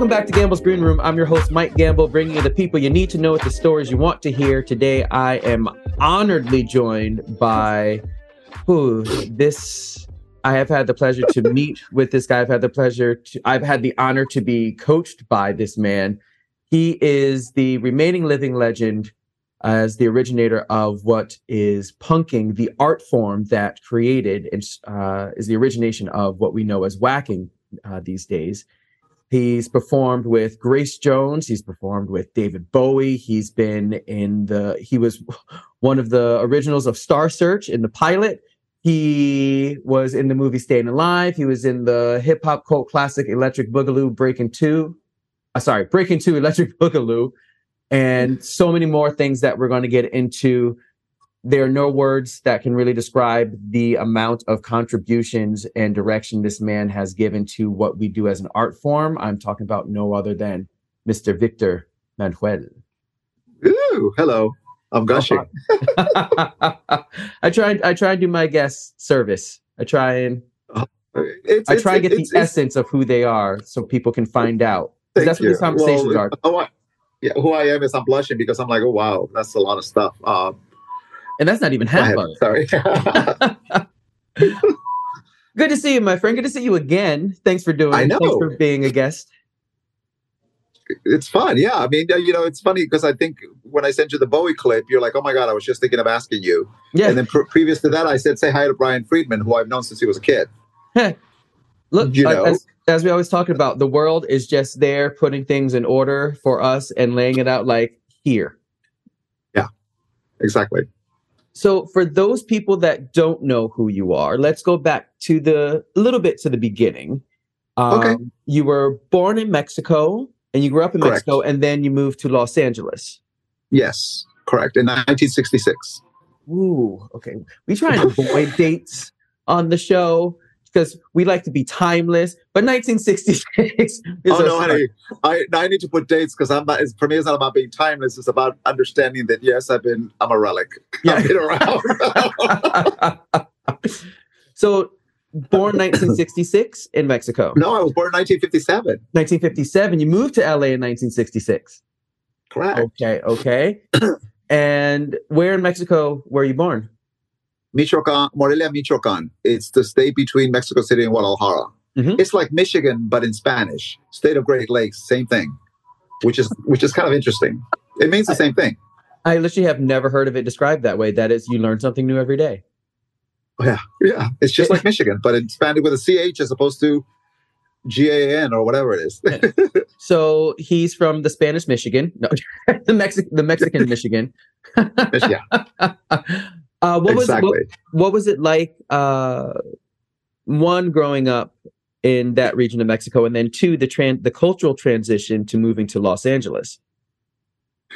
Welcome back to Gamble's Green Room. I'm your host, Mike Gamble, bringing you the people you need to know with the stories you want to hear. Today, I am honoredly joined by who this. I have had the pleasure to meet with this guy. I've had the pleasure to. I've had the honor to be coached by this man. He is the remaining living legend as the originator of what is punking, the art form that created and uh, is the origination of what we know as whacking uh, these days. He's performed with Grace Jones. He's performed with David Bowie. He's been in the, he was one of the originals of Star Search in the pilot. He was in the movie Staying Alive. He was in the hip hop cult classic Electric Boogaloo Breaking Two. Uh, sorry, Breaking Two Electric Boogaloo. And so many more things that we're going to get into there are no words that can really describe the amount of contributions and direction this man has given to what we do as an art form. I'm talking about no other than Mr. Viktor Manoel. Ooh, hello. I'm gushing. I try. I try and do my guest service. I try and. It's, I try and get the essence of who they are, so people can find out. That's what these conversations well, are. Oh, I, yeah, who I am is I'm blushing because I'm like, oh wow, that's a lot of stuff. Uh, and that's not even half of it. Sorry. Good to see you, my friend. Good to see you again. Thanks for doing. I know. Thanks for being a guest. It's fun, yeah. I mean, you know, it's funny because I think when I sent you the Bowie clip, you're like, "Oh my god, I was just thinking of asking you." Yeah. And then pr- previous to that, I said, "Say hi to Brian Friedman, who I've known since he was a kid." Hey, look, you know? as, as we always talk about, the world is just there putting things in order for us and laying it out like here. Yeah, exactly. So for those people that don't know who you are, let's go back to the a little bit to the beginning. Um, okay. You were born in Mexico and you grew up in correct. Mexico and then you moved to Los Angeles. Yes, correct. In 1966. Ooh, okay. We try and avoid dates on the show because we like to be timeless. But 1966 is. Oh no, honey, I, I need to put dates because I'm not. For me, it's not about being timeless. It's about understanding that yes, I've been. I'm a relic. Yeah. I've been around. so, born 1966 in Mexico. No, I was born 1957. 1957. You moved to LA in 1966. Correct. Okay. Okay. and where in Mexico were you born? Michoacan, Morelia, Michoacan. It's the state between Mexico City and Guadalajara. Mm-hmm. It's like Michigan, but in Spanish. State of Great Lakes, same thing, which is which is kind of interesting. It means the same thing. I literally have never heard of it described that way. That is, you learn something new every day. Yeah, yeah. It's just like Michigan, but it's expanded with a CH as opposed to GAN or whatever it is. so he's from the Spanish Michigan, no, the Mexican, the Mexican Michigan. yeah. Uh, what exactly. was what, what, was it like? Uh, one, growing up in that region of Mexico, and then two, the tran- the cultural transition to moving to Los Angeles.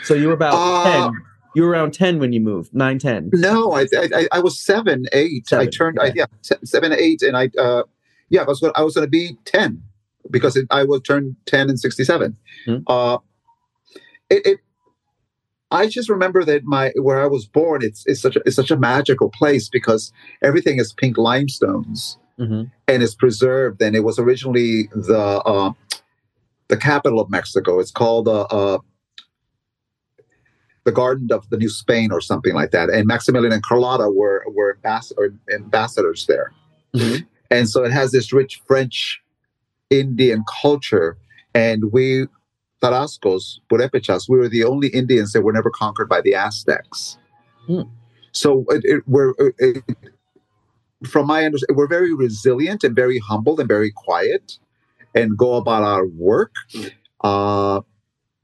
So you were about uh, ten. You were around ten when you moved. Nine, ten. No, I I, I was seven, eight. Seven, I turned, I, yeah, seven, eight, and I uh, yeah, I was gonna, I was going to be ten because it, I was turned ten in sixty seven. Hmm. Uh, it, it I just remember that my where I was born, it's it's such a, it's such a magical place because everything is pink limestones mm-hmm. and it's preserved. And it was originally the uh, the capital of Mexico. It's called uh, uh, the Garden of the New Spain or something like that. And Maximilian and Carlotta were were ambassador, ambassadors there. Mm-hmm. And so it has this rich French Indian culture. And we Tarascos, Purépechas, we were the only Indians that were never conquered by the Aztecs. Hmm. So it, it, we're, it, from my understanding, we're very resilient and very humble and very quiet and go about our work. Uh,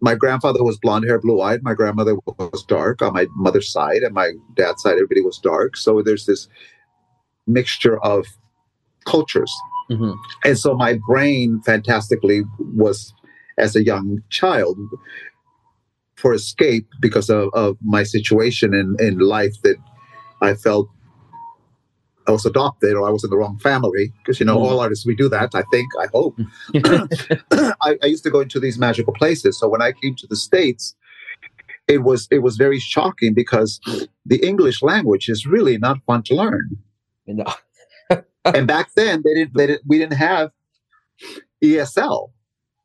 my grandfather was blonde hair, blue eyed. My grandmother was dark on my mother's side, and my dad's side, everybody was dark. So there's this mixture of cultures. Mm-hmm. And so my brain fantastically was as a young child for escape because of, of my situation in, in life that I felt I was adopted or I was in the wrong family. Because, you know, mm. all artists, we do that, I think, I hope. I, I used to go into these magical places. So when I came to the States, it was it was very shocking because the English language is really not fun to learn. No. and back then they didn't, they didn't we didn't have ESL.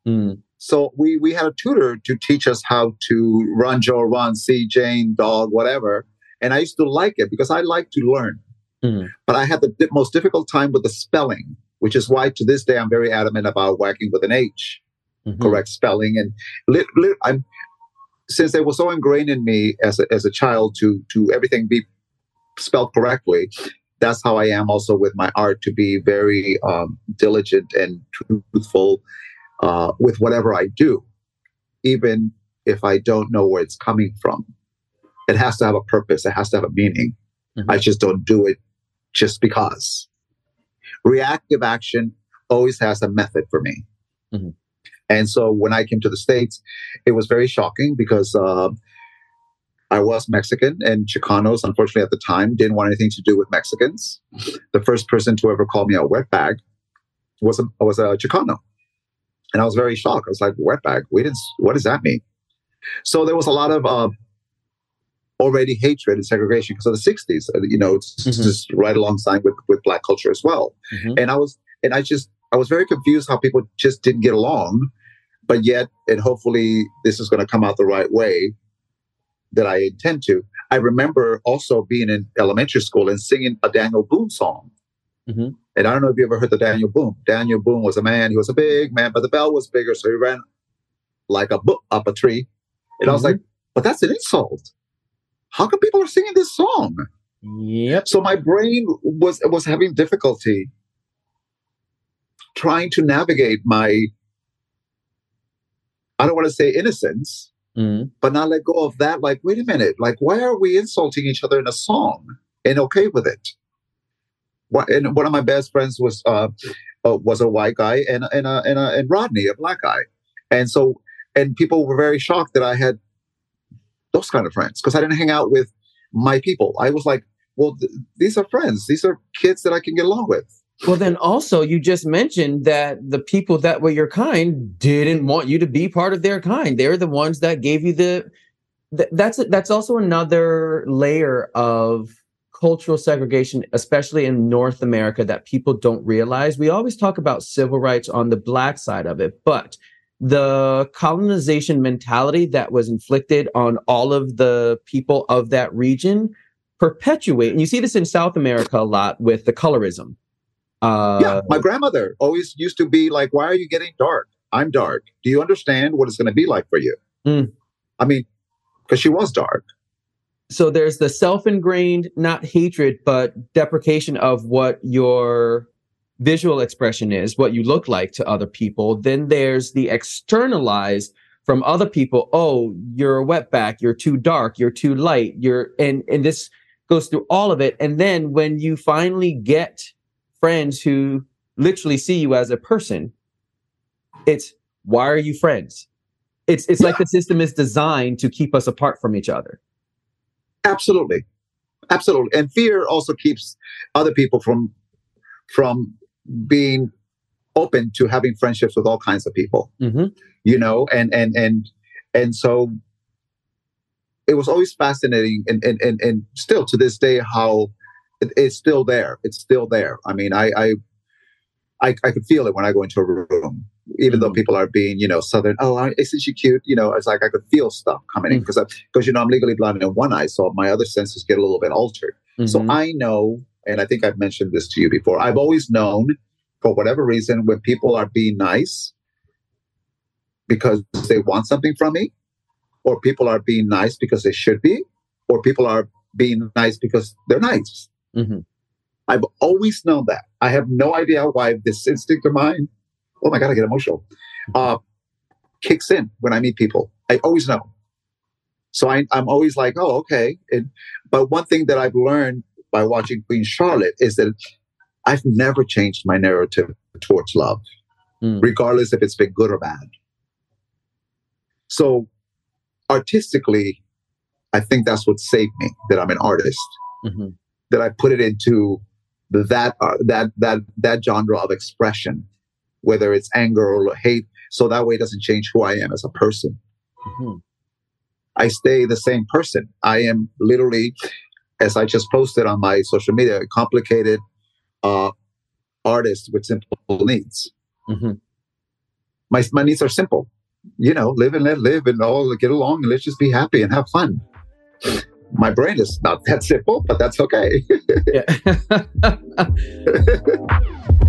Mm. So we we had a tutor to teach us how to run Joe run, see Jane, dog, whatever. And I used to like it because I like to learn. Mm-hmm. But I had the most difficult time with the spelling, which is why to this day I'm very adamant about whacking with an H, mm-hmm. correct spelling. And I'm since it was so ingrained in me as a, as a child to to everything be spelled correctly. That's how I am also with my art to be very um, diligent and truthful uh, with whatever I do, even if I don't know where it's coming from. It has to have a purpose, it has to have a meaning. Mm-hmm. I just don't do it just because. Reactive action always has a method for me. Mm-hmm. And so when I came to the States, it was very shocking because uh, I was Mexican and Chicanos, unfortunately, at the time, didn't want anything to do with Mexicans. The first person to ever call me a wetbag was a, was a Chicano. And I was very shocked. I was like, wetbag? We didn't, what does that mean? So there was a lot of uh, already hatred and segregation because of the 60s. Uh, you know, it's mm-hmm. just right alongside with, with Black culture as well. Mm-hmm. And I was, and I just, I was very confused how people just didn't get along. But yet, and hopefully this is going to come out the right way that I intend to. I remember also being in elementary school and singing a Daniel Boone song. Mm-hmm. And I don't know if you ever heard the Daniel Boone. Daniel Boone was a man. He was a big man, but the bell was bigger, so he ran like a book up a tree. And mm-hmm. I was mm-hmm. like, but that's an insult. How come people are singing this song? Yep. So my brain was was having difficulty trying to navigate my I don't want to say innocence, mm-hmm. but not let go of that. Like, wait a minute, like why are we insulting each other in a song and okay with it? And one of my best friends was uh, uh, was a white guy and and uh, and, uh, and Rodney a black guy, and so and people were very shocked that I had those kind of friends because I didn't hang out with my people. I was like, well, th- these are friends. These are kids that I can get along with. Well, then also you just mentioned that the people that were your kind didn't want you to be part of their kind. They're the ones that gave you the. Th- that's that's also another layer of cultural segregation, especially in North America, that people don't realize. We always talk about civil rights on the black side of it, but the colonization mentality that was inflicted on all of the people of that region perpetuate. And you see this in South America a lot with the colorism. Uh, yeah, my grandmother always used to be like, "Why are you getting dark? I'm dark. Do you understand what it's going to be like for you?" Mm. I mean, because she was dark so there's the self-ingrained not hatred but deprecation of what your visual expression is what you look like to other people. Then there's the externalized from other people. Oh you're a wetback. You're too dark. You're too light. You're and and this goes through all of it. And then when you finally get friends who literally see you as a person it's why are you friends? It's it's yeah. like the system is designed to keep us apart from each other Absolutely. Absolutely. And fear also keeps other people from from being open to having friendships with all kinds of people. Mm-hmm. You know, and and and and so it was always fascinating and and and, and still to this day how it, it's still there. It's still there. I mean, I, I I I could feel it when I go into a room even though mm-hmm. people are being, you know, southern, oh, isn't she cute? You know, it's like I could feel stuff coming in because, mm. because you know, I'm legally blind in one eye, so my other senses get a little bit altered. Mm-hmm. So I know, and I think I've mentioned this to you before. I've always known, for whatever reason, when people are being nice because they want something from me, or people are being nice because they should be, or people are being nice because they're nice. Mm-hmm. I've always known that. I have no idea why this instinct of mine oh my God, I get emotional, uh, kicks in when I meet people. I always know. So I, am always like, oh, okay. And, but one thing that I've learned by watching Queen Charlotte is that I've never changed my narrative towards love, mm. regardless if it's been good or bad. So artistically, I think that's what saved me, that I'm an artist, mm-hmm. that I put it into that, uh, that, that, that genre of expression whether it's anger or hate. So that way it doesn't change who I am as a person. Mm-hmm. I stay the same person. I am literally, as I just posted on my social media, a complicated uh, artist with simple needs. Mm-hmm. My, my needs are simple. you know, live and let live and all get along and let's just be happy and have fun. My brain is not that simple, but that's okay.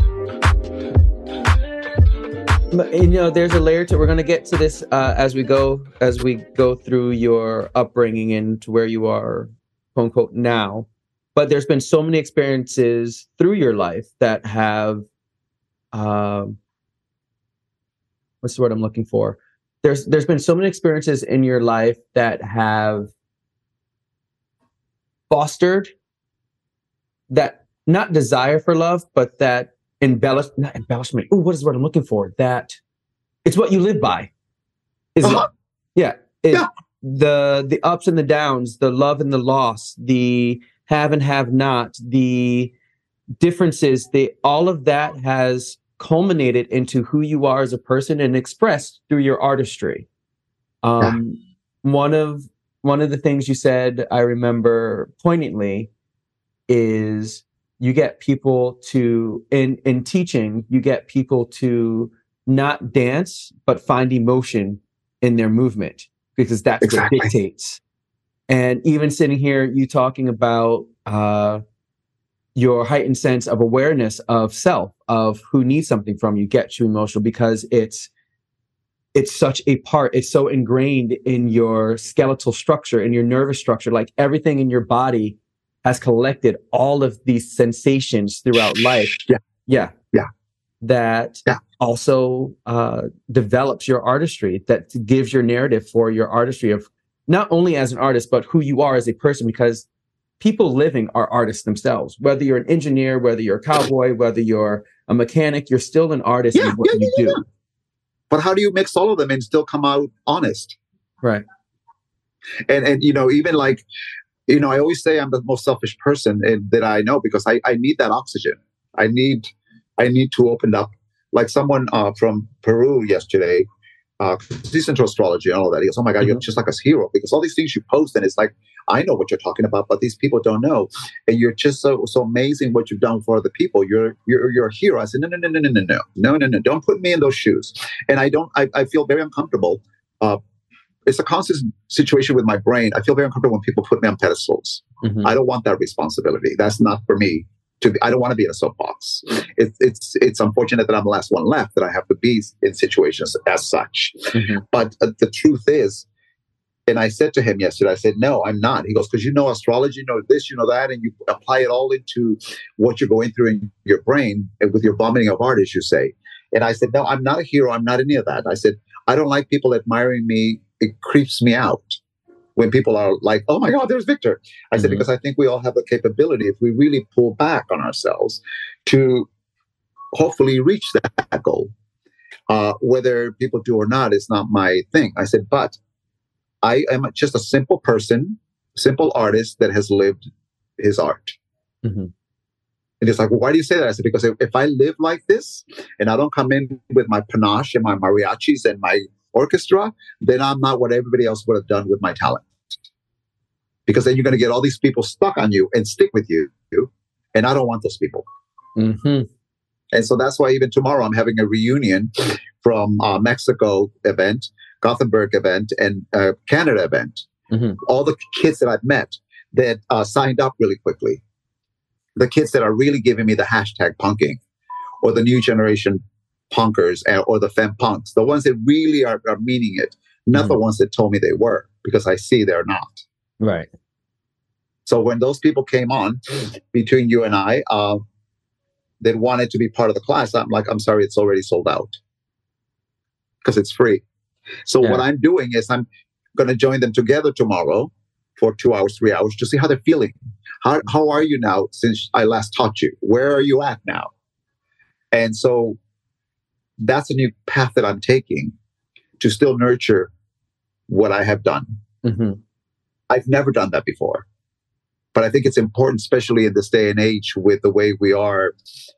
you know there's a layer to we're going to get to this uh, as we go as we go through your upbringing and to where you are quote unquote now. But there's been so many experiences through your life that have um what's the word i'm looking for? There's there's been so many experiences in your life that have fostered that not desire for love but that embellish not embellishment. Oh, what is what I'm looking for? That it's what you live by. Is uh-huh. it? Yeah. It, yeah. The the ups and the downs, the love and the loss, the have and have not, the differences, the all of that has culminated into who you are as a person and expressed through your artistry. Um, yeah. one of one of the things you said I remember poignantly is you get people to in in teaching you get people to not dance but find emotion in their movement because that's exactly. what dictates and even sitting here you talking about uh, your heightened sense of awareness of self of who needs something from you gets you emotional because it's it's such a part it's so ingrained in your skeletal structure in your nervous structure like everything in your body has collected all of these sensations throughout life. Yeah. Yeah. Yeah. That yeah. also uh, develops your artistry, that gives your narrative for your artistry of not only as an artist, but who you are as a person, because people living are artists themselves. Whether you're an engineer, whether you're a cowboy, whether you're a mechanic, you're still an artist yeah, in what yeah, you yeah, do. But how do you mix all of them and still come out honest? Right. And and you know, even like you know, I always say I'm the most selfish person that I know because I, I need that oxygen. I need I need to open up. Like someone uh, from Peru yesterday, uh, he's into astrology and all that. He goes, "Oh my God, mm-hmm. you're just like a hero because all these things you post, and it's like I know what you're talking about, but these people don't know, and you're just so so amazing what you've done for other people. You're you're you're a hero." I said, "No, no, no, no, no, no, no, no, no, no. Don't put me in those shoes." And I don't. I, I feel very uncomfortable uh, it's a constant situation with my brain. I feel very uncomfortable when people put me on pedestals. Mm-hmm. I don't want that responsibility. That's not for me to be. I don't want to be in a soapbox. It, it's it's unfortunate that I'm the last one left that I have to be in situations as such. Mm-hmm. But uh, the truth is, and I said to him yesterday, I said, no, I'm not. He goes, because you know astrology, you know this, you know that, and you apply it all into what you're going through in your brain with your vomiting of art, as you say. And I said, no, I'm not a hero. I'm not any of that. I said, I don't like people admiring me it creeps me out when people are like, "Oh my God, there's Viktor." I mm-hmm. said because I think we all have the capability, if we really pull back on ourselves, to hopefully reach that goal. Uh, whether people do or not is not my thing. I said, but I am just a simple person, simple artist that has lived his art. Mm-hmm. And it's like, well, why do you say that? I said, because if, if I live like this and I don't come in with my panache and my mariachis and my orchestra, then I'm not what everybody else would have done with my talent. Because then you're going to get all these people stuck on you and stick with you. And I don't want those people. Mm-hmm. And so that's why even tomorrow I'm having a reunion from uh, Mexico event, Gothenburg event, and uh, Canada event. Mm-hmm. All the kids that I've met that uh, signed up really quickly. The kids that are really giving me the hashtag punking or the new generation punkers or the femmepunks, the ones that really are, are meaning it, not mm-hmm. the ones that told me they were, because I see they're not. Right. So when those people came on between you and I, uh, they wanted to be part of the class. I'm like, I'm sorry, it's already sold out because it's free. So yeah. what I'm doing is I'm going to join them together tomorrow for two hours, three hours to see how they're feeling. How, how are you now since I last taught you? Where are you at now? And so that's a new path that I'm taking to still nurture what I have done. Mm-hmm. I've never done that before. But I think it's important, especially in this day and age with the way we are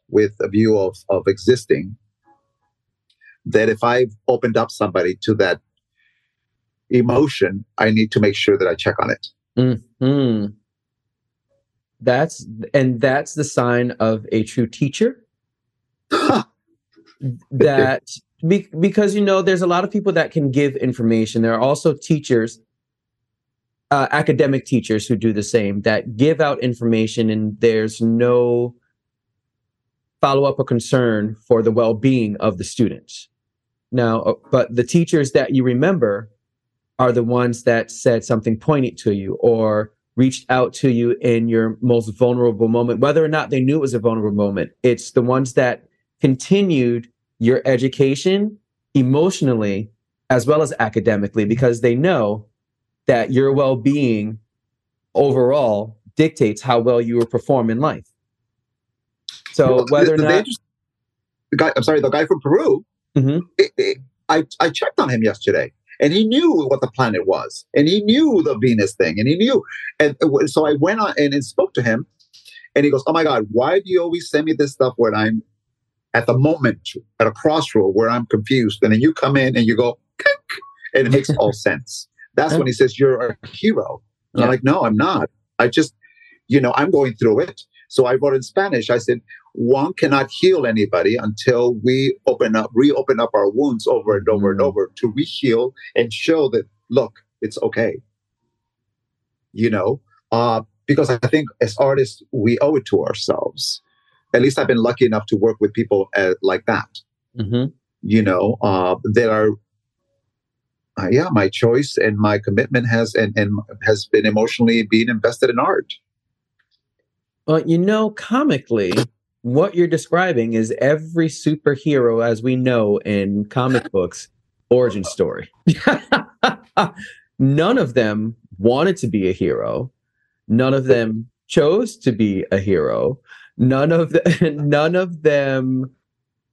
with a view of, of existing, that if I've opened up somebody to that emotion, I need to make sure that I check on it. Mm-hmm. That's and that's the sign of a true teacher. That Be- because you know, there's a lot of people that can give information. There are also teachers, uh, academic teachers who do the same that give out information, and there's no follow up or concern for the well being of the students. Now, uh, but the teachers that you remember are the ones that said something poignant to you or reached out to you in your most vulnerable moment, whether or not they knew it was a vulnerable moment. It's the ones that continued your education emotionally as well as academically because they know that your well being overall dictates how well you will perform in life. So whether the, the or not. The guy, I'm sorry, the guy from Peru, mm-hmm. it, it, I, I checked on him yesterday and he knew what the planet was and he knew the venus thing and he knew and so i went on and, and spoke to him and he goes oh my god why do you always send me this stuff when i'm at the moment at a crossroad where i'm confused and then you come in and you go and it makes all sense that's when he says you're a hero yeah. i'm like no i'm not i just you know i'm going through it so i wrote in spanish i said one cannot heal anybody until we open up, reopen up our wounds over and over mm. and over to re-heal and show that look, it's okay. You know, uh, because I think as artists we owe it to ourselves. At least I've been lucky enough to work with people uh, like that. Mm-hmm. You know, uh, that are uh, yeah, my choice and my commitment has and, and has been emotionally being invested in art. Well, you know, comically, what you're describing is every superhero as we know in comic books origin story. None of them wanted to be a hero. None of them chose to be a hero. None of the, none of them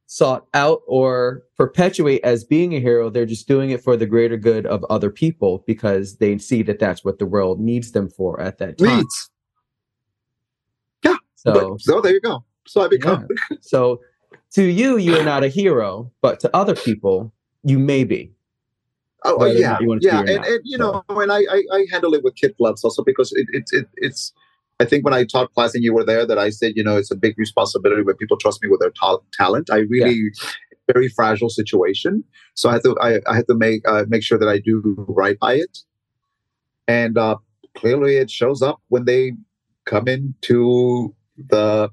sought out or perpetuate as being a hero. They're just doing it for the greater good of other people because they see that that's what the world needs them for at that time. Needs. Yeah. So, so there you go. So I become. Yeah. so to you, you are not a hero, but to other people, you may be. Oh yeah, yeah, and, and you know, and I, I, I handle it with kid gloves also because it, it, it it's. I think when I taught class and you were there, that I said, you know, it's a big responsibility when people trust me with their ta- talent. I really yeah. very fragile situation, so I had to I, I had to make uh, make sure that I do right by it, and uh, clearly it shows up when they come into the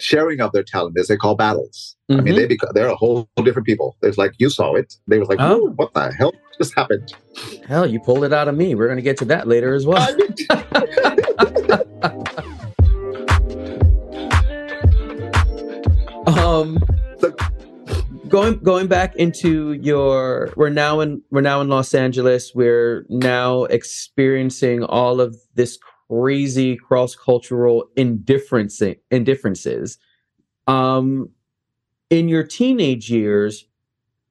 sharing of their talent as they call battles. Mm-hmm. I mean, mm-hmm. they become they're a whole different people. There's like you saw it. They was like, oh. what the hell just happened? Hell, you pulled it out of me. We're gonna get to that later as well. um going going back into your we're now in we're now in Los Angeles. We're now experiencing all of this crazy cross cultural indifference indifferences. Um, in your teenage years,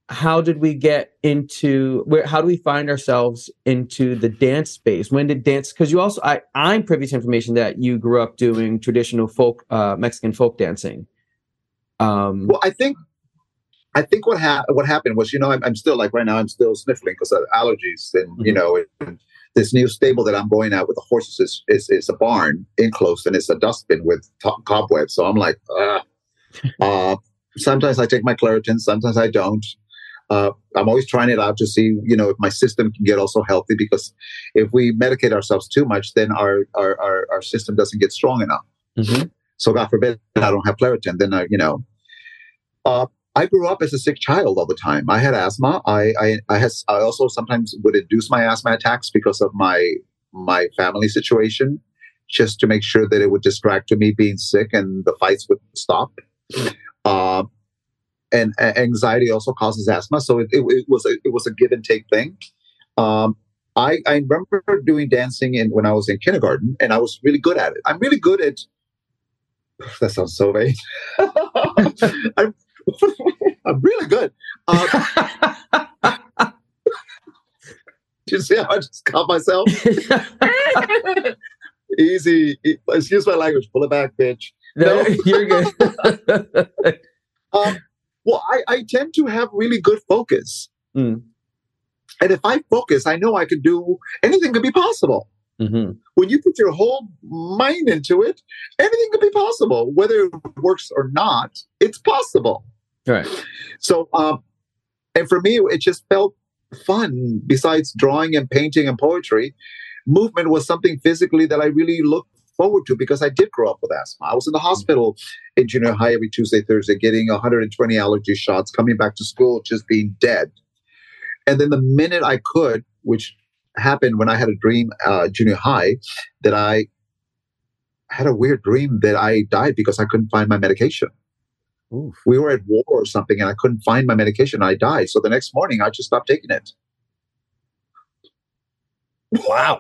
how did we get into where? How do we find ourselves into the dance space? When did dance? Because you also, I, I'm privy to information that you grew up doing traditional folk, uh, Mexican folk dancing. Um, well, I think I think what ha- what happened was, you know, I'm, I'm, still like right now, I'm still sniffling because of allergies, and mm-hmm. you know, and this new stable that I'm going at with the horses is, is, is a barn enclosed and it's a dustbin with cobwebs. So I'm like, uh, sometimes I take my Claritin, sometimes I don't. Uh, I'm always trying it out to see, you know, if my system can get also healthy because if we medicate ourselves too much, then our, our, our, our system doesn't get strong enough. Mm-hmm. So God forbid I don't have Claritin, then I, you know, uh, I grew up as a sick child all the time. I had asthma. I I, I, has, I also sometimes would induce my asthma attacks because of my my family situation, just to make sure that it would distract to me being sick and the fights would stop. Uh, and anxiety also causes asthma, so it, it, it, was a it was a give and take thing. Um, I, I remember doing dancing in when I was in kindergarten, and I was really good at it. I'm really good at. That sounds so vain. I'm I'm really good. Um, you see how I just caught myself? Easy. Excuse my language. Pull it back, bitch. No, no. you're good. um, well, I, I, tend to have really good focus. Mm. And if I focus, I know I can do anything could be possible. Mm-hmm. When you put your whole mind into it, anything could be possible. Whether it works or not, it's possible. Right. So, um, and for me, it just felt fun. Besides drawing and painting and poetry, movement was something physically that I really looked forward to because I did grow up with asthma. I was in the hospital in junior high every Tuesday, Thursday, getting 120 allergy shots, coming back to school, just being dead. And then the minute I could, which happened when I had a dream, uh, junior high, that I had a weird dream that I died because I couldn't find my medication. Oof. We were at war or something and I couldn't find my medication. I died. So the next morning I just stopped taking it. Wow.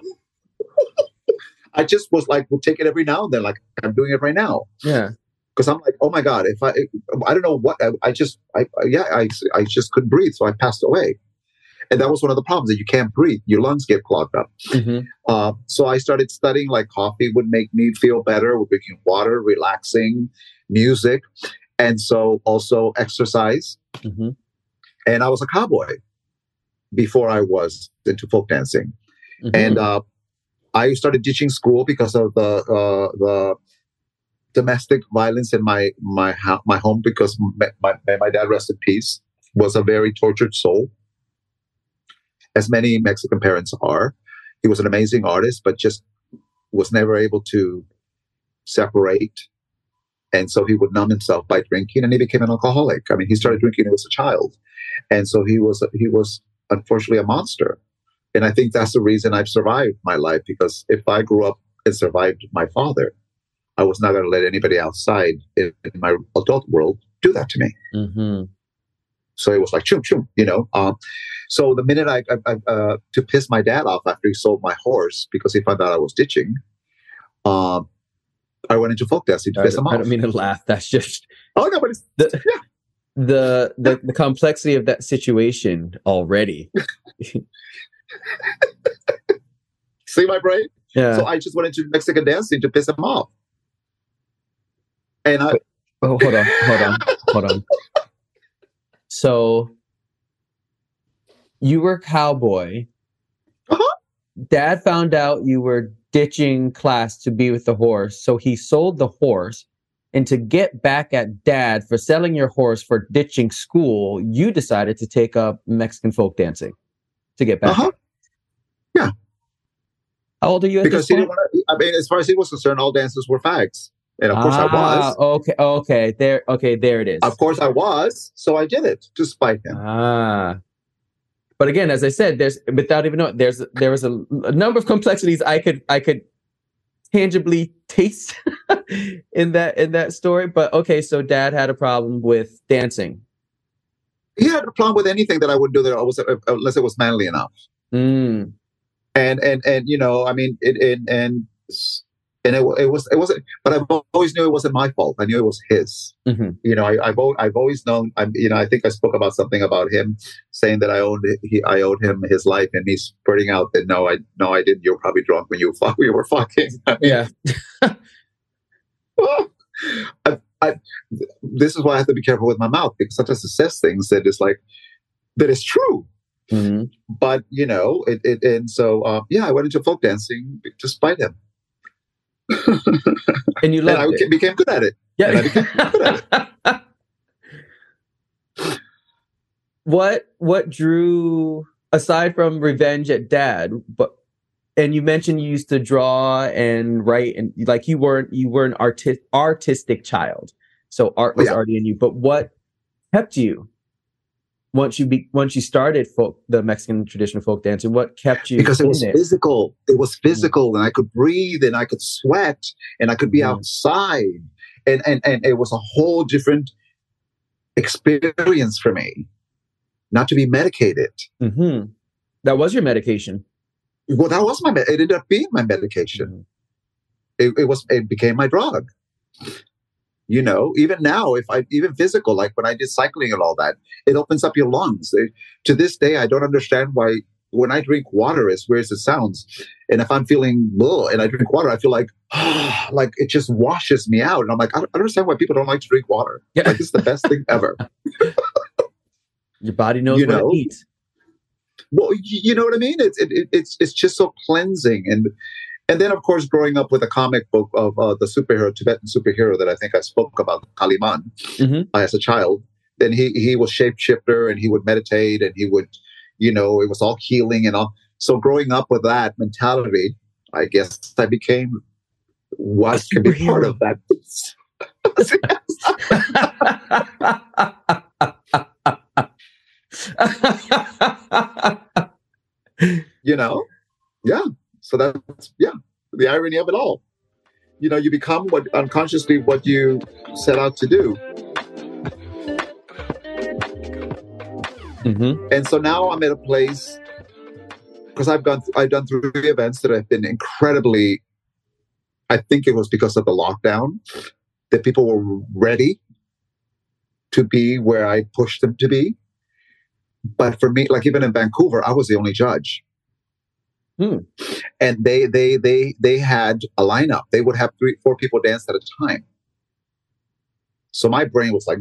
I just was like, we'll take it every now and then. Like I'm doing it right now. Yeah. Because I'm like, oh my God, if I, I don't know what, I, I just, I, yeah, I, I just couldn't breathe. So I passed away. And that was one of the problems that you can't breathe. Your lungs get clogged up. Mm-hmm. Uh, so I started studying like coffee would make me feel better, with drinking water, relaxing, music. And so also exercise. Mm-hmm. And I was a cowboy before I was into folk dancing. Mm-hmm. And uh, I started ditching school because of the uh, the domestic violence in my my my home because my, my, my dad rest in peace was a very tortured soul as many mexican parents are he was an amazing artist but just was never able to separate and so he would numb himself by drinking and he became an alcoholic i mean he started drinking when he was a child and so he was he was unfortunately a monster and I think that's the reason I've survived my life because if I grew up and survived my father, I was not going to let anybody outside in, in, my adult world do that to me. Mm-hmm. So it was like, choom, choom, you know. Um, so the minute I, I, I uh, to piss my dad off after he sold my horse because he found out I was ditching, um, I went into folk dancing to I piss him off. I don't mean to laugh. That's just oh no, but it's the, yeah. the the the complexity of that situation already. See my brain? Yeah. So I just went into Mexican dancing to piss him off. And I. Oh, hold on, hold on, hold on. So you were cowboy. Uh-huh. Dad found out you were ditching class to be with the horse, so he sold the horse. And to get back at dad for selling your horse for ditching school, you decided to take up Mexican folk dancing to get back. Uh-huh. Yeah. How old are you? because he didn't want to. I mean, as far as he was concerned, all dancers were fags, and of course I was. Ah, okay, okay, there, okay, there it is. Of course I was, so I did it to spite him. Ah. But again, as I said, there's without even knowing, there's there was a, a number of complexities I could I could tangibly taste in that in that story. But okay, so dad had a problem with dancing. He had a problem with anything that I would do that I was unless it was manly enough. Mm and and and you know, I mean, it, it and and it, it was it wasn't, but I always knew it wasn't my fault. I knew it was his. Mm-hmm. You know, I, have I've always known. I'm, you know, I think I spoke about something about him saying that I owned he, I owed him his life, and he's spurting out that no, I no, I didn't. You were probably drunk when you fuck, we were fucking. I yeah. I, I, this is why I have to be careful with my mouth because sometimes it says things that is like that is true Mm-hmm. But you know, it, it and so uh, yeah, I went into folk dancing despite him. and you loved and I it. became good at it. Yeah. what what drew aside from revenge at dad, but and you mentioned you used to draw and write and like you weren't you were an artist artistic child. So art oh, was yeah. already in you. But what kept you once you be once you started folk the Mexican traditional folk dancing, what kept you? Because it was it? physical. It was physical, mm-hmm. and I could breathe, and I could sweat, and I could be mm-hmm. outside, and and and it was a whole different experience for me. Not to be medicated. Mm-hmm. That was your medication. Well, that was my. It ended up being my medication. Mm-hmm. It, it was. It became my drug you know even now if i even physical like when i did cycling and all that it opens up your lungs. It, to this day i don't understand why when i drink water as weird as it sounds and if i'm feeling low and i drink water i feel like like it just washes me out. And i'm like i don't understand why people don't like to drink water. Yeah. like it's the best thing ever. Your body knows you what know? it needs. Well you know what i mean? It's it, it's it's just so cleansing and and then, of course, growing up with a comic book of uh, the superhero, Tibetan superhero that I think I spoke about, Kaliman, mm-hmm. as a child, then he he was shapeshifter and he would meditate and he would, you know, it was all healing and all. So growing up with that mentality, I guess I became what can be part of that. you know, yeah. So that's yeah, the irony of it all. You know, you become what unconsciously what you set out to do. Mm-hmm. And so now I'm at a place because I've gone I've done three events that have been incredibly. I think it was because of the lockdown that people were ready to be where I pushed them to be. But for me, like even in Vancouver, I was the only judge. Hmm. And they they they they had a lineup. They would have three, four people dance at a time. So my brain was like,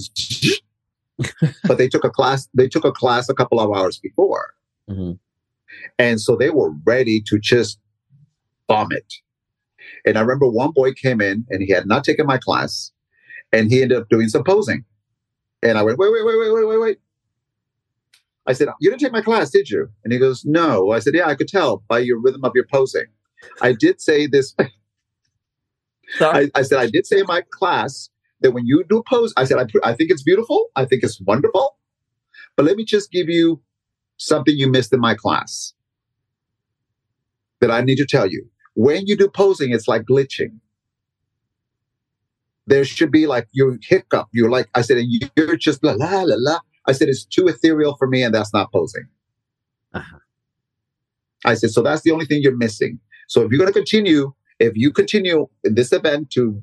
but they took a class. They took a class a couple of hours before, mm-hmm. and so they were ready to just vomit. And I remember one boy came in and he had not taken my class, and he ended up doing some posing. And I went, wait, wait, wait, wait, wait, wait, wait. I said, You didn't take my class, did you? And he goes, No. I said, Yeah, I could tell by your rhythm of your posing. I did say this. I, I, said, I did say in my class that when you do pose, I said, I, I think it's beautiful. I think it's wonderful. But let me just give you something you missed in my class that I need to tell you. When you do posing, it's like glitching. There should be like you hiccup. You're like, I said, and you're just la la la la. I said, it's too ethereal for me, and that's not posing. Uh-huh. I said, so that's the only thing you're missing. So if you're going to continue, if you continue in this event to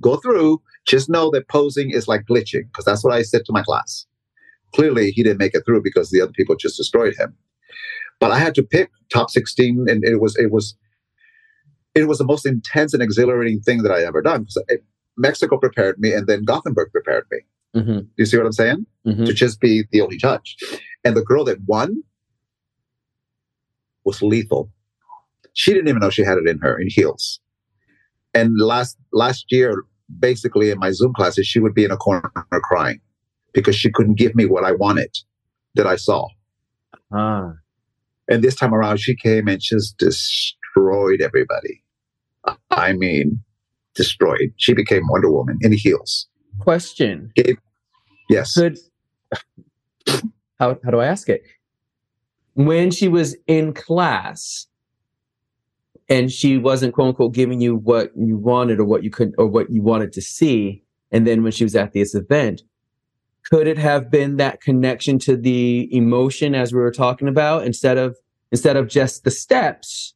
go through, just know that posing is like glitching, because that's what I said to my class. Clearly, he didn't make it through because the other people just destroyed him. But I had to pick top 16, and it was it was it was the most intense and exhilarating thing that I ever done. Because Mexico prepared me, and then Gothenburg prepared me. Mm-hmm. Do you see what I'm saying? Mm-hmm. To just be the only judge. And the girl that won was lethal. She didn't even know she had it in her in heels. And last last year, basically in my Zoom classes, she would be in a corner crying because she couldn't give me what I wanted that I saw. Ah. And this time around, she came and just destroyed everybody. I mean, destroyed. She became Wonder Woman in heels. Question. yes. Could how how do I ask it? When she was in class and she wasn't quote unquote giving you what you wanted or what you could or what you wanted to see, and then when she was at this event, could it have been that connection to the emotion as we were talking about instead of instead of just the steps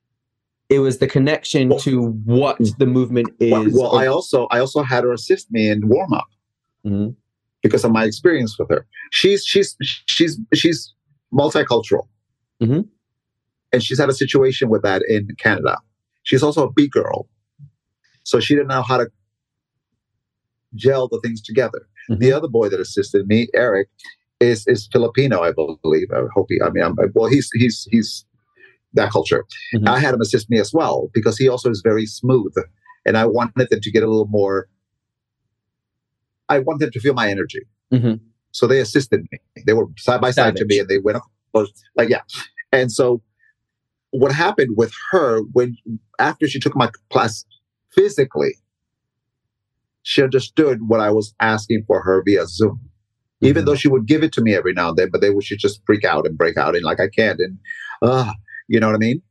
it was the connection well, to what the movement is. Well, well, I also I also had her assist me in warm up mm-hmm. because of my experience with her. She's she's she's she's multicultural, mm-hmm. and she's had a situation with that in Canada. She's also a B girl, so she didn't know how to gel the things together. Mm-hmm. The other boy that assisted me, Eric, is is Filipino, I believe. I hope he. I mean, I'm, well, he's he's he's that culture. Mm-hmm. I had him assist me as well because he also is very smooth, and I wanted them to get a little more. I want them to feel my energy, mm-hmm. so they assisted me. They were side by side Savage. to me, and they went like yeah. And so, what happened with her when after she took my class physically, she understood what I was asking for her via Zoom. Even mm-hmm. though she would give it to me every now and then, but they would she just freak out and break out and like I can't and uh you know what I mean?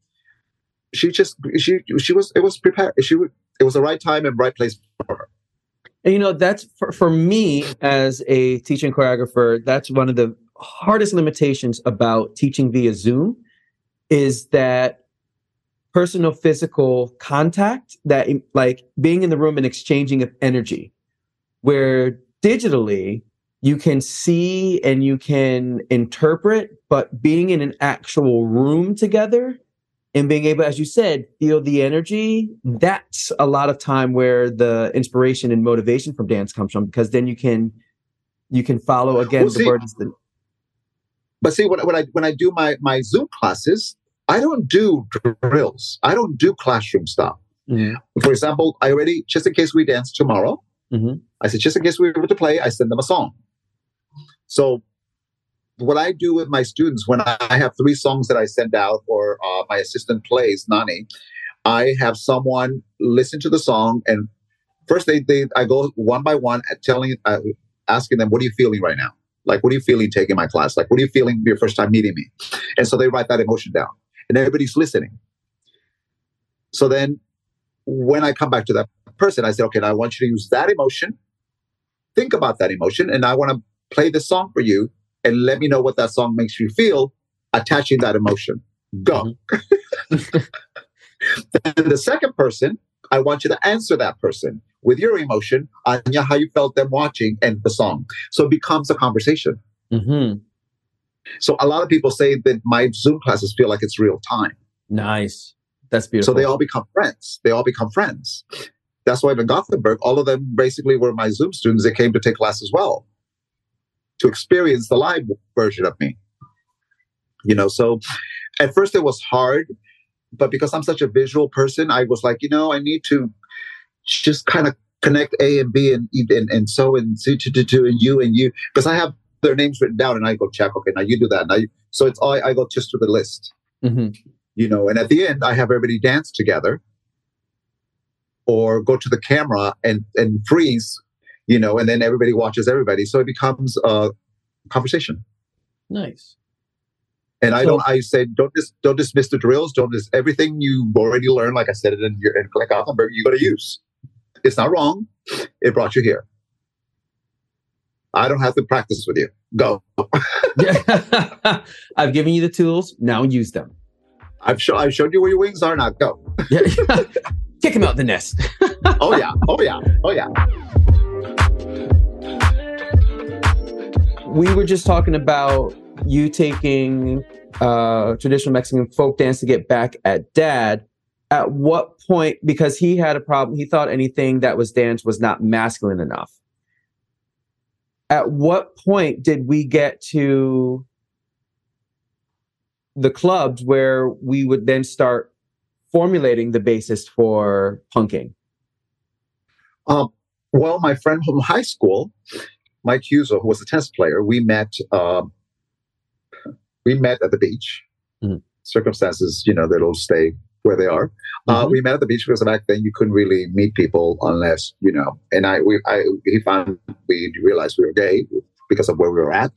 She just she she was it was prepared. She it was the right time and right place for her. And you know that's for, for me as a teaching choreographer. That's one of the hardest limitations about teaching via Zoom is that personal physical contact that like being in the room and exchanging of energy where digitally you can see and you can interpret, but being in an actual room together and being able, as you said, feel the energy, that's a lot of time where the inspiration and motivation from dance comes from because then you can you can follow again well, the words that but see when, when I when I do my my Zoom classes, I don't do drills. I don't do classroom stuff. Mm-hmm. For example, I already just in case we dance tomorrow, mm-hmm. I said just in case we were to play, I send them a song So what I do with my students when I have three songs that I send out or uh, my assistant plays, Nani, I have someone listen to the song and first they, they I go one by one telling uh, asking them what are you feeling right now? Like what are you feeling taking my class? Like what are you feeling your first time meeting me? And so they write that emotion down and everybody's listening. So then when I come back to that person I say okay now I want you to use that emotion. Think about that emotion and I want to play the song for you and let me know what that song makes you feel attaching that emotion go mm-hmm. and the second person I want you to answer that person with your emotion on how you felt them watching and the song. So it becomes a conversation. Mm-hmm. So a lot of people say that my Zoom classes feel like it's real time. Nice. That's beautiful. So they all become friends. They all become friends. That's why in Gothenburg, all of them basically were my Zoom students. They came to take class as well to experience the live version of me. You know, so at first it was hard but because I'm such a visual person, I was like, you know, I need to just kind of connect A and B and and, and so and C to, to, and you and you because I have their names written down and I go check. Okay, now you do that. Now you, so it's all I go just to the list. Mm-hmm. You know, and at the end I have everybody dance together or go to the camera and and freeze. You know, and then everybody watches everybody, so it becomes a conversation. Nice. And I don't. I say don't dis, don't dismiss the drills. Don't dis everything you already learned. Like I said it in your in Click Gothenburg, you got to use. It's not wrong. It brought you here. I don't have to practice with you. Go. I've given you the tools. Now use them. I've shown I've showed you where your wings are. Now go. Kick him out the nest. oh yeah. Oh yeah. Oh yeah. We were just talking about you taking uh, traditional Mexican folk dance to get back at dad. At what point, because he had a problem, he thought anything that was dance was not masculine enough. At what point did we get to the clubs where we would then start formulating the basis for punking? Um, well, my friend from high school, Mike Hughes, who was a tennis player, we met um, we met at the beach. Mm-hmm. Circumstances, you know, that'll stay where they are. Uh, mm-hmm. Uh, we met at the beach because back then you couldn't really meet people unless you know. And I, we, I, he found we realized we were gay because of where we were at.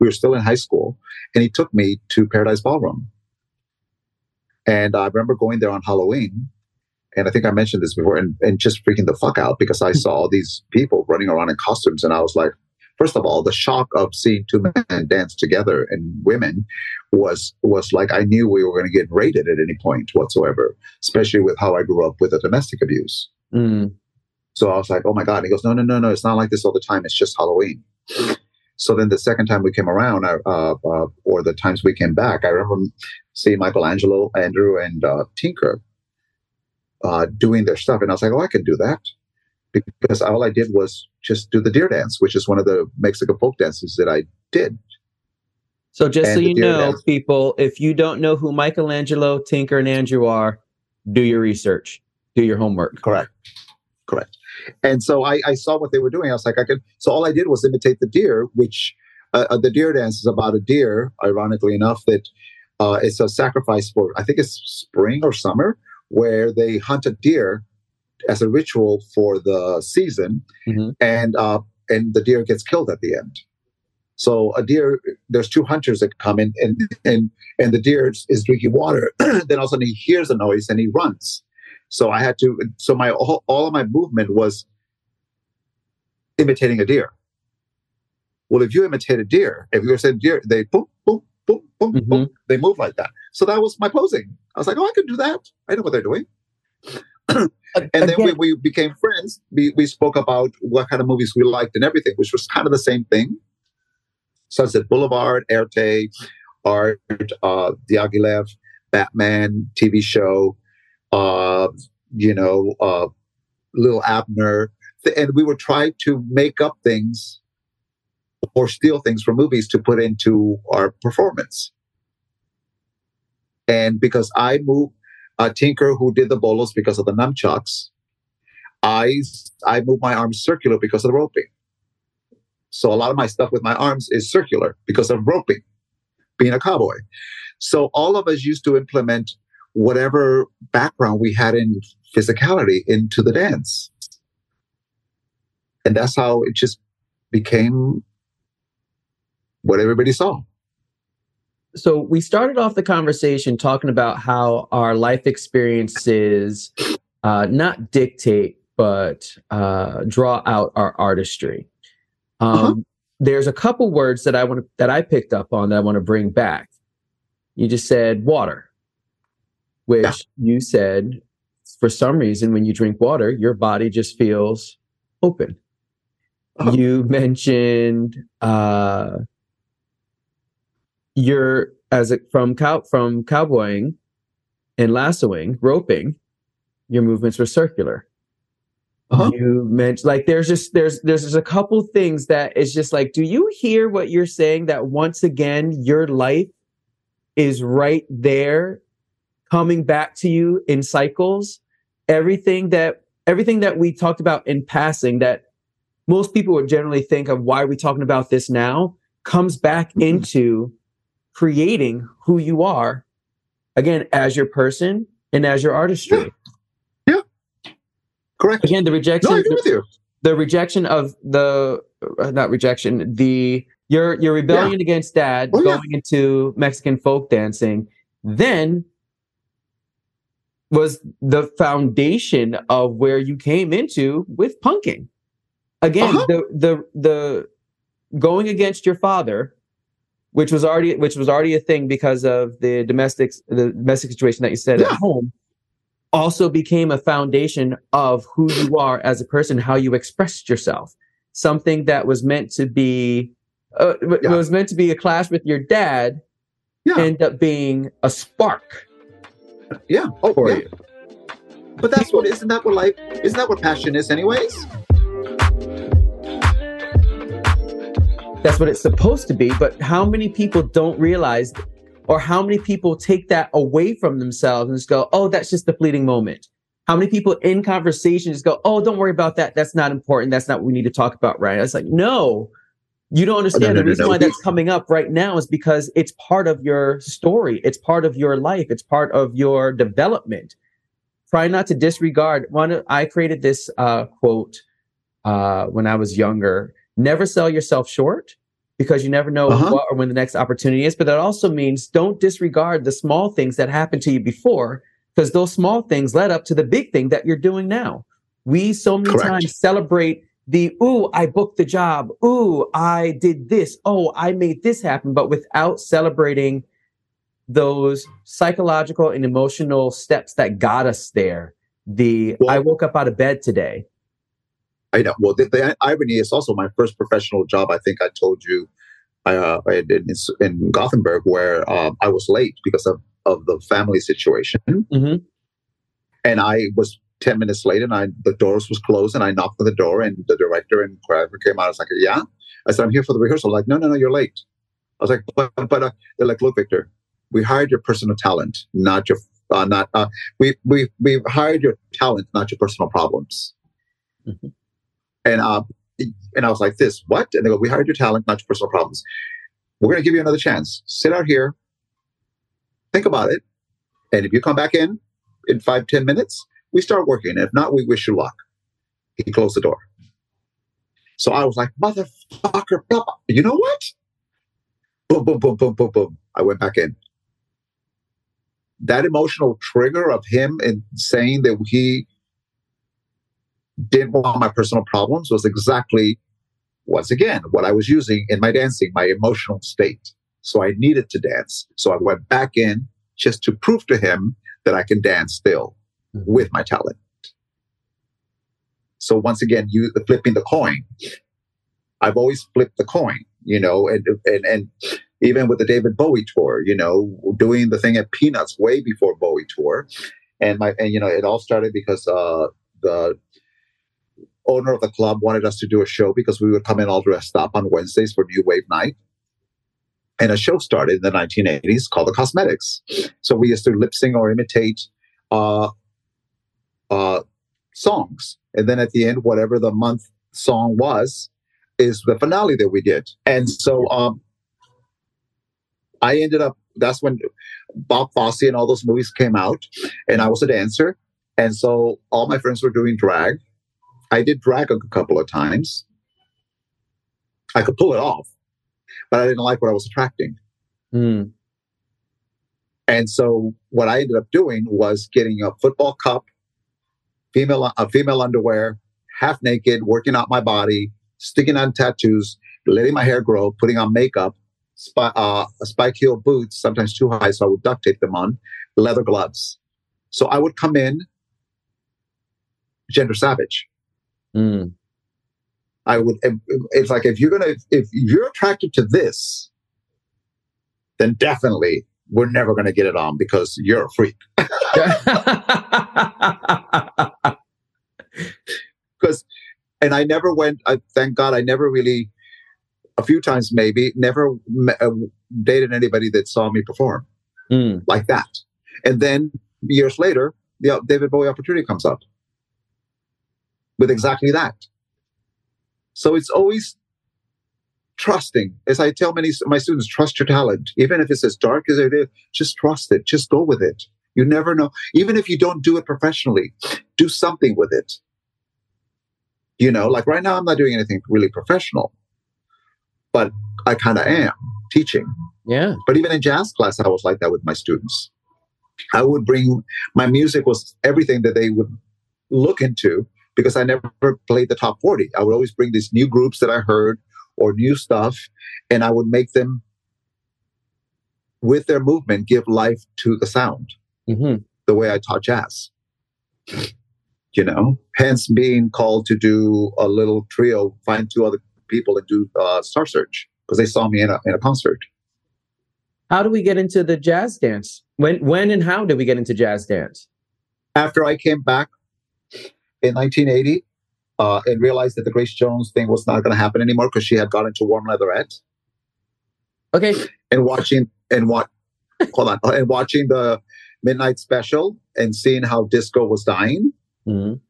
We were still in high school, and he took me to Paradise Ballroom. And I remember going there on Halloween, and I think I mentioned this before, and, and just freaking the fuck out because I saw these people running around in costumes, and I was like, first of all, the shock of seeing two men dance together and women was was like I knew we were going to get raided at any point whatsoever, especially with how I grew up with the domestic abuse. Mm. So I was like, oh my God. And he goes, no, no, no, no. It's not like this all the time. It's just Halloween. So then the second time we came around, uh, uh, or the times we came back, I remember seeing Michelangelo, Andrew, and uh, Tinker uh, doing their stuff. And I was like, oh, I can do that because all I did was just do the deer dance, which is one of the Mexican folk dances that I did. So just and so you know, dance. people, if you don't know who Michelangelo, Tinker, and Andrew are, do your research, do your homework. Correct. Correct. And so I, I saw what they were doing. I was like, I could. So all I did was imitate the deer, which uh, uh the deer dance is about a deer. Ironically enough, that uh, it's a sacrifice for I think it's spring or summer, where they hunt a deer as a ritual for the season, mm-hmm. and uh, and the deer gets killed at the end. So a deer, there's two hunters that come in, and and and the deer is drinking water. then all of a sudden he hears a noise and he runs. So I had to. So my all, all of my movement was imitating a deer. Well, if you imitate a deer, if you said deer, they boom, boom, boom, boom, mm-hmm. boom, they move like that. So that was my posing. I was like, oh, I can do that. I know what they're doing. And then we, we became friends. We, we spoke about what kind of movies we liked and everything, which was kind of the same thing. Sunset Boulevard, Erte, Art, uh, Diaghilev, Batman TV show, uh, you know, uh, Little Abner. And we would try to make up things or steal things from movies to put into our performance. And because I moved, uh, Tinker, who did the bolos because of the nunchucks, I I move my arms circular because of the roping. So a lot of my stuff with my arms is circular because of roping, being a cowboy. So all of us used to implement whatever background we had in physicality into the dance. And that's how it just became what everybody saw. So we started off the conversation talking about how our life experiences uh, not dictate, but uh, draw out our artistry. Um, uh-huh. There's a couple words that I want that I picked up on that I want to bring back. You just said water, which yeah. you said for some reason when you drink water, your body just feels open. Uh-huh. You mentioned uh, you're as it from cow from cowboying and lassoing, roping, your movements were circular. Uh-huh. You mentioned like there's just there's there's just a couple things that is just like, do you hear what you're saying? That once again, your life is right there coming back to you in cycles. Everything that everything that we talked about in passing that most people would generally think of why are we talking about this now comes back mm-hmm. into creating who you are again as your person and as your artistry. Yeah. yeah. Correct. Again, the rejection. No, I agree with you. The rejection of the uh, not rejection, the your your rebellion yeah. against dad oh, going yeah. into Mexican folk dancing, then was the foundation of where you came into with punking. Again, uh-huh. the the the going against your father which was already which was already a thing because of the domestic the domestic situation that you said yeah. at home also became a foundation of who you are as a person how you expressed yourself something that was meant to be uh, yeah. was meant to be a clash with your dad yeah. end up being a spark yeah oh for you but that's what isn't that what life isn't that what passion is anyways That's what it's supposed to be. But how many people don't realize, or how many people take that away from themselves and just go, oh, that's just a fleeting moment? How many people in conversation just go, oh, don't worry about that. That's not important. That's not what we need to talk about, right? It's like, no, you don't understand. No, no, the reason no, why that's coming up right now is because it's part of your story. It's part of your life. It's part of your development. Try not to disregard. One, I created this uh, quote uh, when I was younger never sell yourself short because you never know uh-huh. what or when the next opportunity is. But that also means don't disregard the small things that happened to you before because those small things led up to the big thing that you're doing now. We so many Correct. times celebrate the, ooh, I booked the job. Ooh, I did this. Oh, I made this happen. But without celebrating those psychological and emotional steps that got us there. The well, I woke up out of bed today. I know. Well, the, the, irony is also my first professional job. I think I told you uh, I did in, in, Gothenburg where um, I was late because of, of the family situation. Mm-hmm. And I was 10 minutes late and I the doors was closed and I knocked on the door and the director and whoever came out. I was like, yeah. I said, I'm here for the rehearsal. Like, no, no, no, you're late. I was like, but, but uh, they're like, look, Viktor, we hired your personal talent, not your, uh, not, uh, we, we, we hired your talent, not your personal problems. Mm-hmm. And uh, and I was like, this, what? And they go, we hired your talent, not your personal problems. We're going to give you another chance. Sit out here, think about it. And if you come back in in five, ten minutes, we start working. If not, we wish you luck. He closed the door. So I was like, motherfucker, blah, blah. you know what? Boom, boom, boom, boom, boom, boom. I went back in. That emotional trigger of him and saying that he didn't want my personal problems was exactly, once again, what I was using in my dancing, my emotional state. So I needed to dance. So I went back in just to prove to him that I can dance still mm-hmm. with my talent. So once again, you flipping the coin. I've always flipped the coin, you know, and and and even with the David Bowie tour, you know, doing the thing at Peanuts way before Bowie tour, and my and you know, it all started because uh, the owner of the club wanted us to do a show because we would come in all dressed up on Wednesdays for New Wave Night. And a show started in the 1980s called The Cosmetics. So we used to lip sync or imitate uh, uh, songs. And then at the end, whatever the month song was, is the finale that we did. And so um, I ended up, that's when Bob Fosse and all those movies came out, and I was a dancer. And so all my friends were doing drag. I did drag a couple of times. I could pull it off, but I didn't like what I was attracting. Mm. And so what I ended up doing was getting a football cup, female a female underwear, half naked, working out my body, sticking on tattoos, letting my hair grow, putting on makeup, spy, uh, spike heel boots, sometimes too high, so I would duct tape them on, leather gloves. So I would come in gender savage. Mm. I would. It's like if you're gonna, if you're attracted to this, then definitely we're never gonna get it on because you're a freak. Because, and I never went. I thank God I never really. A few times maybe never me, uh, dated anybody that saw me perform Mm. like that, and then years later, the uh, David Bowie opportunity comes up with exactly that. So it's always trusting. As I tell many my students, trust your talent. Even if it's as dark as it is, just trust it. Just go with it. You never know. Even if you don't do it professionally, do something with it. You know, like right now, I'm not doing anything really professional, but I kind of am teaching. Yeah. But even in jazz class, I was like that with my students. I would bring my music was everything that they would look into because I never played the top 40. I would always bring these new groups that I heard or new stuff, and I would make them, with their movement, give life to the sound hmm the way I taught jazz. You know, hence being called to do a little trio, find two other people and do uh, Star Search because they saw me in a, in a concert. How do we get into the jazz dance? When, when, and how did we get into jazz dance? after I came back in 1980 uh, and realized that the Grace Jones thing was not going to happen anymore because she had got into warm leatherette Okay. and watching and what hold on and watching the midnight special and seeing how disco was dying. Mhm.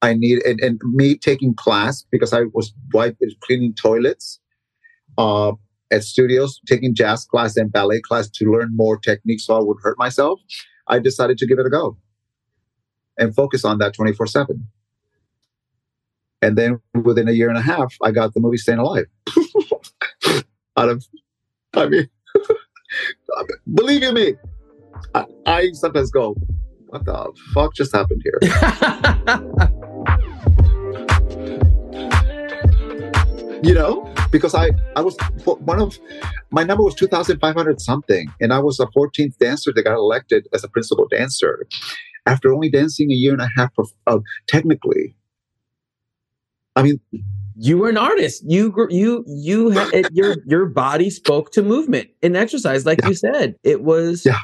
I need and, and me taking class because I was wiping, cleaning toilets uh, at studios, taking jazz class and ballet class to learn more techniques so I would hurt myself. I decided to give it a go and focus on that 24 7. And then within a year and a half, I got the movie Staying Alive. Out of, I mean, believe you me, I, I sometimes go, what the fuck just happened here? you know because i i was one of my number was 2500 something and i was the 14th dancer that got elected as a principal dancer after only dancing a year and a half of, of technically i mean you were an artist. You you you had your your body spoke to movement and exercise, like Yeah. you said. It was Yeah.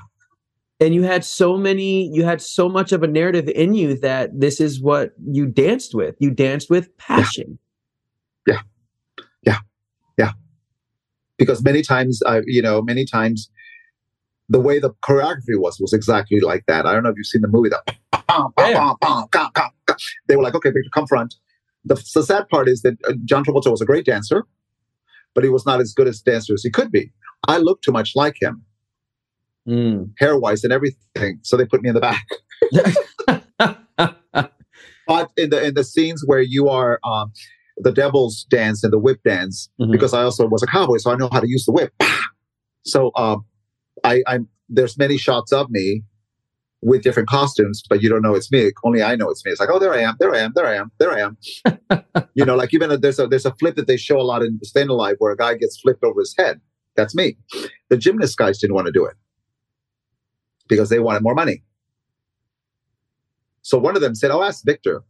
and you had so many. You had so much of a narrative in you that this is what you danced with. You danced with passion. Yeah, yeah, yeah. yeah. Because many times i you know many times the way the choreography was was exactly like that i don't know if you've seen the movie that Yeah. they were like okay Viktor, come front the, the sad part is that uh, john travolta was a great dancer but he was not as good as dancer as he could be i look too much like him Mm. hair wise and everything so they put me in the back but in the in the scenes where you are um the devil's dance and the whip dance Mhm. because I also was a cowboy, so I know how to use the whip. So um, I, I'm there's many shots of me with different costumes, but you don't know it's me. Only I know it's me. It's like, oh, there I am, there I am, there I am, there I am. you know, like even a, there's a there's a flip that they show a lot in Staying Alive where a guy gets flipped over his head. That's me. The gymnast guys didn't want to do it because they wanted more money. So one of them said, "Oh, ask Viktor."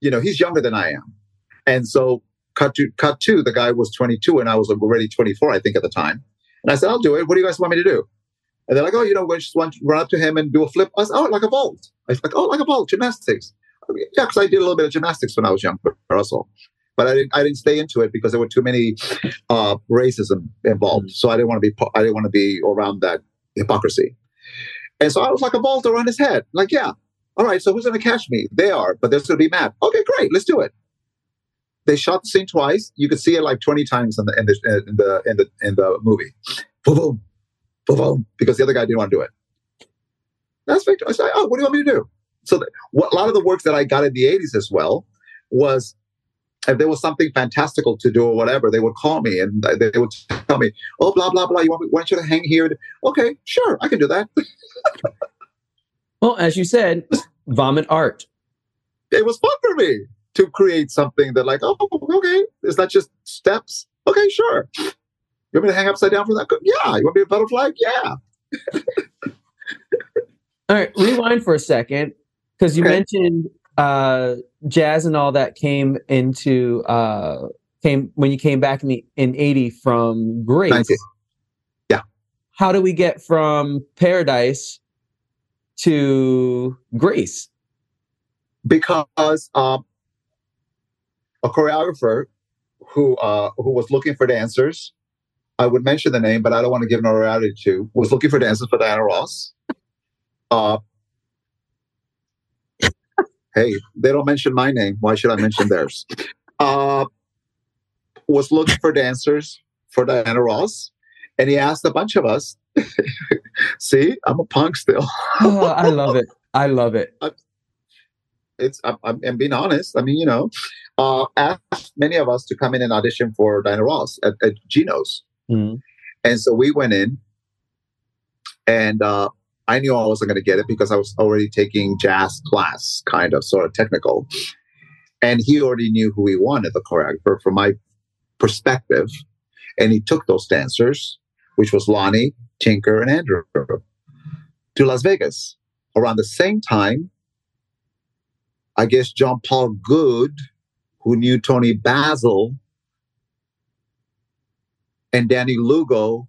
You know, he's younger than I am, and so cut to cut to the guy was 22 and I was already 24, I think, at the time. And I said, "I'll do it. What do you guys want me to do?" And they're like, "Oh, you know, we just want to run up to him and do a flip." I said, "Oh, like a vault." I was like, "Oh, like a vault, gymnastics." Yeah, because I did a little bit of gymnastics when I was younger, also. But I didn't. I didn't stay into it because there were too many uh, racism involved. So I didn't want to be. I didn't want to be around that hypocrisy. And so I was like a vault around his head. Like, yeah, all right. So who's going to catch me? They are, but there's going to be mad. Okay, great. Let's do it. They shot the scene twice. You could see it like twenty times in the in the in the in the, in the movie. Boom, boom, boom, boom, because the other guy didn't want to do it. That's Viktor. I said, "Oh, what do you want me to do?" So the, what, a lot of the work that I got in the '80s as well was if there was something fantastical to do or whatever, they would call me and they would tell me, "Oh, blah blah blah. You want me, want you to hang here?" Okay, sure, I can do that. well, as you said, vomit art. It was fun for me to create something that, like, oh, okay, is that just steps? Okay, sure. You want me to hang upside down for that? Yeah. You want me to be a butterfly? Yeah. all right, rewind for a second because you okay. mentioned uh, jazz and all that came into uh, came when you came back in the in 80 from Grace. 90. Yeah. How do we get from Paradise to Grace? Because um, a choreographer who uh, who was looking for dancers, I would mention the name, but I don't want to give notoriety to, was looking for dancers for Diana Ross. Uh, hey, they don't mention my name. Why should I mention theirs? Uh, was looking for dancers for Diana Ross, and he asked a bunch of us. See, I'm a punk still. oh, I love it. I love it. it's I'm, I'm, being honest. I mean, you know, uh, asked many of us to come in and audition for Diana Ross at, at Geno's, mm-hmm. and so we went in, and uh, I knew I wasn't going to get it because I was already taking jazz class, kind of sort of technical. And he already knew who he wanted, the choreographer, from my perspective. And he took those dancers, which was Lonnie, Tinker, and Andrew, to Las Vegas. Around the same time, I guess Jean-Paul Goude, who knew Toni Basil, and Danny Lugo,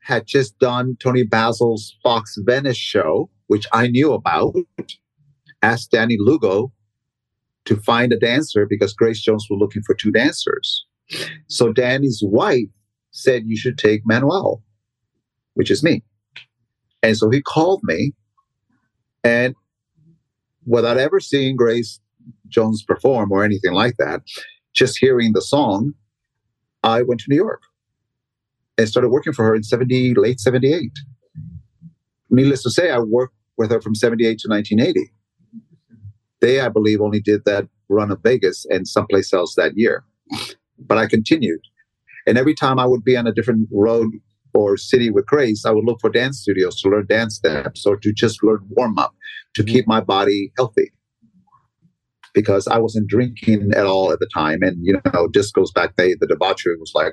had just done Toni Basil's Fox Venice show, which I knew about, asked Danny Lugo to find a dancer because Grace Jones was looking for two dancers. So Danny's wife said, You should take Manoel, which is me. And so he called me, and without ever seeing Grace Jones perform or anything like that, just hearing the song, I went to New York and started working for her in 70, late 78. Needless to say, I worked with her from 78 to 1980. They, I believe, only did that run of Vegas and someplace else that year. But I continued. And every time I would be on a different road or city with Grace, I would look for dance studios to learn dance steps or to just learn warm up to mm-hmm. keep my body healthy. Because I wasn't drinking at all at the time. And, you know, goes back, they, the debauchery was like,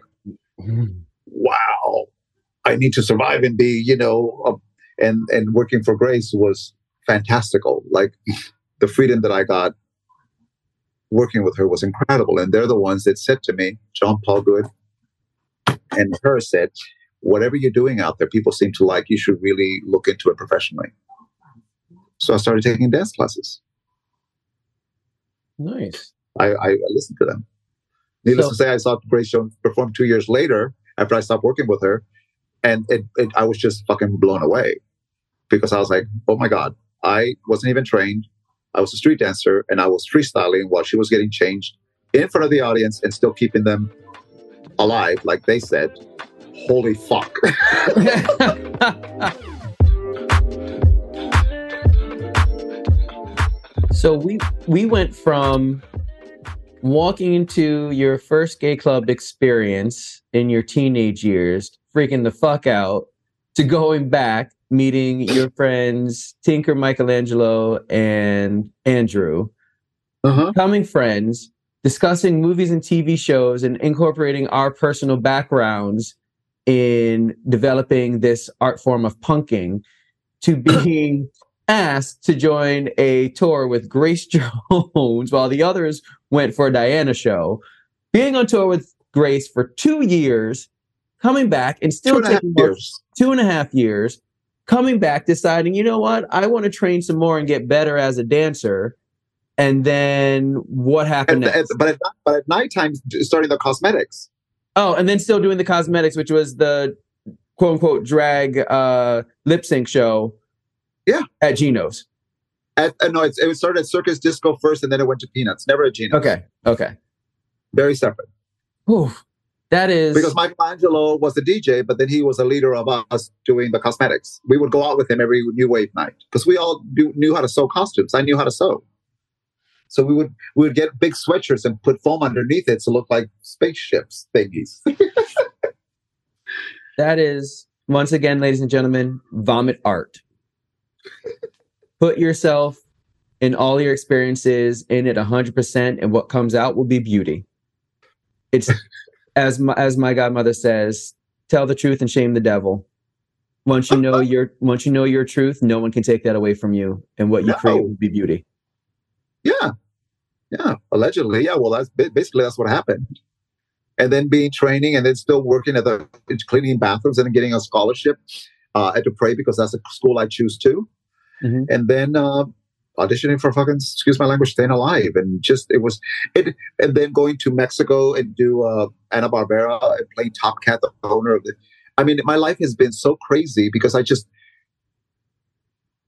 wow, I need to survive and be, you know, uh, and and working for Grace was fantastical. Like the freedom that I got working with her was incredible. And they're the ones that said to me, Jean-Paul Goude and her said, whatever you're doing out there, people seem to like, you should really look into it professionally. So I started taking dance classes. Nice. I, I listened to them. Needless so, to say, I saw Grace Jones perform two years later after I stopped working with her. And it, it, I was just fucking blown away because I was like, oh my God, I wasn't even trained. I was a street dancer and I was freestyling while she was getting changed in front of the audience and still keeping them alive, like they said. Holy fuck. so we we went from walking into your first gay club experience in your teenage years, freaking the fuck out, to going back, meeting your friends Tinker, Michelangelo, and Andrew, uh-huh. becoming friends, discussing movies and TV shows, and incorporating our personal backgrounds in developing this art form of punking, to being asked to join a tour with Grace Jones while the others went for a Diana show, being on tour with Grace for two years, coming back and still two taking years. two and a half years, coming back, deciding, you know what, I want to train some more and get better as a dancer. And then what happened and, next? but, at, but at nighttime, starting the cosmetics. Oh, and then still doing the cosmetics, which was the quote unquote drag uh, lip sync show. Yeah. At Geno's. At, uh, no, it started at Circus Disco first, and then it went to Peanuts. Never at Geno's. Okay. Okay. Very separate. Ooh, that is because Michelangelo was the DJ, but then he was a leader of us doing the cosmetics. We would go out with him every New Wave night because we all do, knew how to sew costumes. I knew how to sew. So we would we would get big sweatshirts and put foam underneath it to look like spaceships thingies. that is once again, ladies and gentlemen, vomit art. Put yourself in all your experiences in it 100% and what comes out will be beauty. It's as my, as my godmother says, tell the truth and shame the devil. Once you know your once you know your truth, no one can take that away from you and what you no. create will be beauty. Yeah. Yeah, allegedly. Yeah, well that's basically that's what happened and then being training and then still working at the cleaning bathrooms and getting a scholarship uh, at Dupree because that's a school I choose to. Mm-hmm. And then uh, auditioning for fucking excuse my language, staying alive, and just it was it. And then going to Mexico and do uh, Hanna Barbera and playing Top Cat, the owner of the. I mean, my life has been so crazy because I just.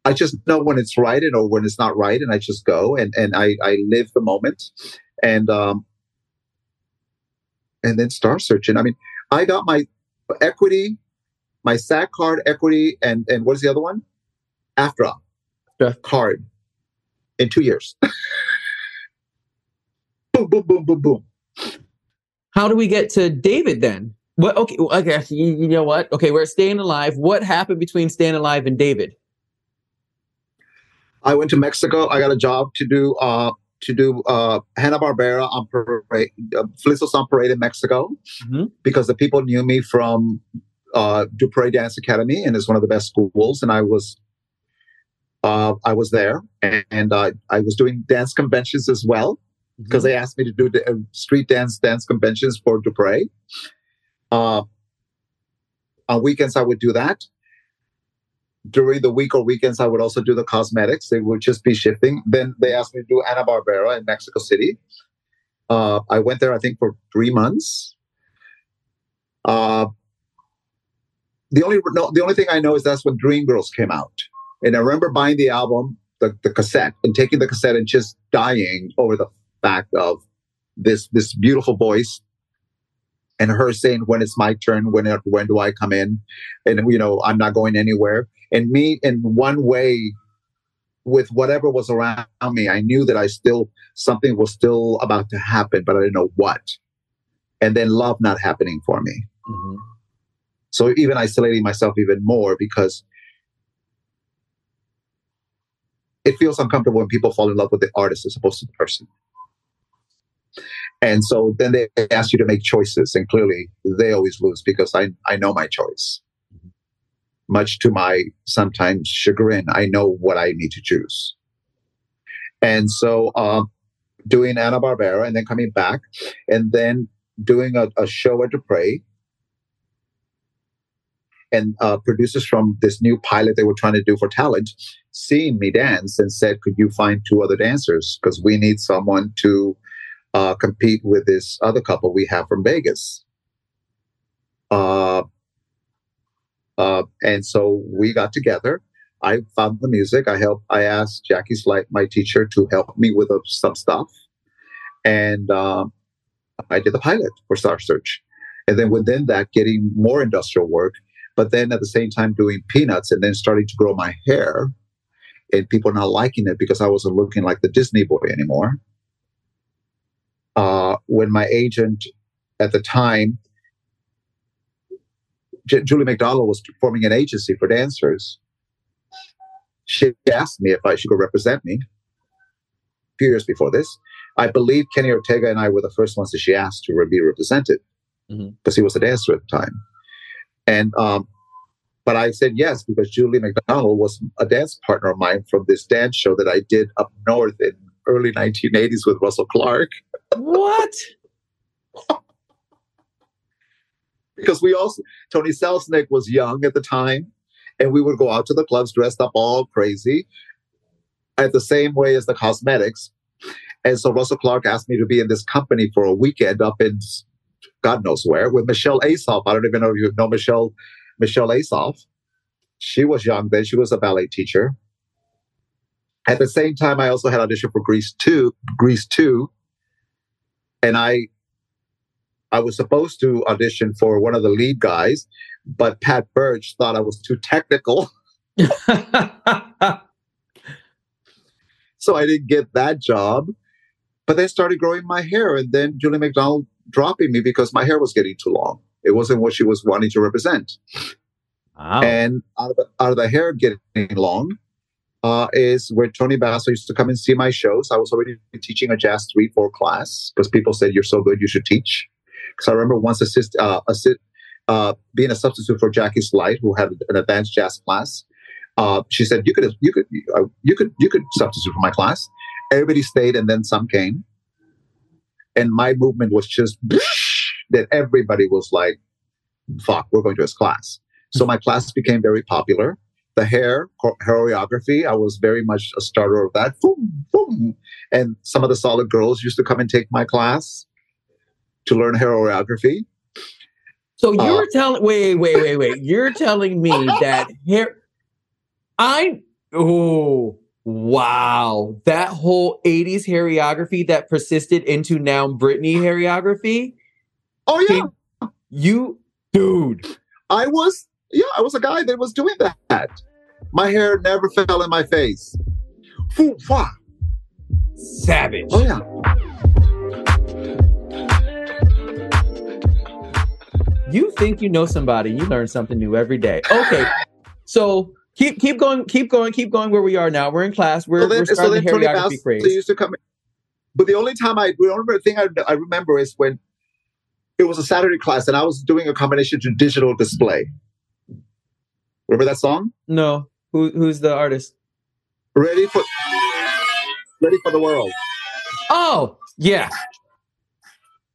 I just know when it's right and or when it's not right, and I just go and, and I, I live the moment. And um, and then star searching. I mean, I got my equity, my SAG card, equity, and and what is the other one? AFTRA yeah. card in two years. boom, boom, boom, boom, boom. How do we get to David then? What? Okay, okay. You, you know what? Okay, we're staying alive. What happened between staying alive and David? I went to Mexico. I got a job to do uh, to do uh, Hanna Barbera on parade, uh, on Parade in Mexico, mm-hmm. because the people knew me from uh, Dupree Dance Academy, and it's one of the best schools. And I was, uh, I was there, and, and uh, I was doing dance conventions as well, because mm-hmm. they asked me to do the, uh, street dance dance conventions for Dupree. Uh, on weekends, I would do that during the week or weekends, I would also do the cosmetics. They would just be shifting. Then they asked me to do Hanna Barbera in Mexico City. Uh, I went there, I think, for three months. Uh, the only no, the only thing I know is that's when Dreamgirls came out, and I remember buying the album, the, the cassette, and taking the cassette and just dying over the fact of this this beautiful voice and her saying when it's my turn when when do i come in? And you know i'm not going anywhere. And me in one way with whatever was around me i knew that i still something was still about to happen but i didn't know what. And then love not happening for me. Mm-hmm. so even isolating myself even more because it feels uncomfortable when people fall in love with the artist as opposed to the person and so then they ask you to make choices and clearly they always lose because i, I know my choice much to my sometimes chagrin, I know what I need to choose. And so, um, doing Hanna Barbera and then coming back and then doing a, a show at Dupree. And uh, producers from this new pilot they were trying to do for talent, seeing me dance and said, Could you find two other dancers? Because we need someone to uh, compete with this other couple we have from Vegas. Uh, uh, and so we got together. I found the music. I helped. I asked Jackie Slight, my teacher, to help me with uh, some stuff, and um, I did the pilot for Star Search. And then within that, getting more industrial work, but then at the same time doing peanuts, and then starting to grow my hair, and people not liking it because I wasn't looking like the Disney boy anymore. Uh, when my agent at the time J- Julie McDonald was forming an agency for dancers. She asked me if I should go represent me. A few years before this, I believe Kenny Ortega and I were the first ones that she asked to be represented because mm-hmm. he was a dancer at the time. And um, but I said yes because Julie McDonald was a dance partner of mine from this dance show that I did up north in early 1980s with Russell Clark. What? because we also Tony Selznick was young at the time, and we would go out to the clubs dressed up all crazy, at the same way as the cosmetics. And so Russell Clark asked me to be in this company for a weekend up in God knows where with Michelle Assaf. I don't even know if you know Michelle Michelle Assaf. She was young then. She was a ballet teacher. At the same time, I also had audition for Grease 2, Grease 2. And I I was supposed to audition for one of the lead guys, but Pat Birch thought I was too technical. so I didn't get that job. But they started growing my hair, and then Julie McDonald dropping me because my hair was getting too long. It wasn't what she was wanting to represent. Wow. And out of, the, out of the hair getting long uh, is where Tony Basso used to come and see my shows. I was already teaching a jazz three four class because people said you're so good you should teach. Because I remember once assist, uh, assist uh, being a substitute for Jackie Slight, who had an advanced jazz class. Uh, she said you could you could uh, you could you could substitute for my class. Everybody stayed, and then some came, and my movement was just that everybody was like, "Fuck, we're going to his class." So my class became very popular. The hair choreography, I was very much a starter of that. Boom, boom. And some of the solid girls used to come and take my class to learn choreography. So you're uh, telling wait, wait, wait, wait. You're telling me that hair I oh wow. That whole 80s choreography that persisted into now Britney choreography. Oh yeah. You dude. I was yeah, I was a guy that was doing that. My hair never fell in my face. Foo, Savage. Oh yeah. You think you know somebody, you learn something new every day. Okay. So keep keep going, keep going, keep going where we are now. We're in class. We're, so then, we're starting so the choreography craze. Used to come in. But the only time I the only thing I, I remember is when it was a Saturday class and I was doing a combination to digital display. Remember that song? No. Who who's the artist? Ready for Ready for the World. Oh, yeah.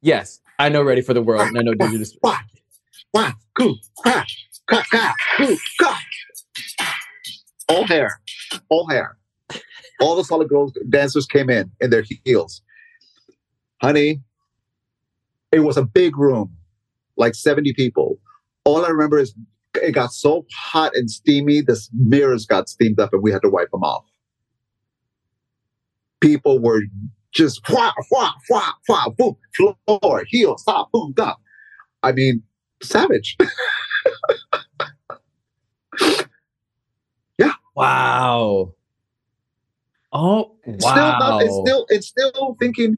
Yes. I know Ready for the World and I know Digital two, All hair. All hair. All the solid girls dancers came in in their heels. Honey, it was a big room, like 70 people. All I remember is it got so hot and steamy, the mirrors got steamed up and we had to wipe them off. People were just wha, wha, wha, wha, boom, floor, heels, stop, boom, up. I mean, savage. yeah. Wow. Oh, wow. Still not, it's still, it's still thinking,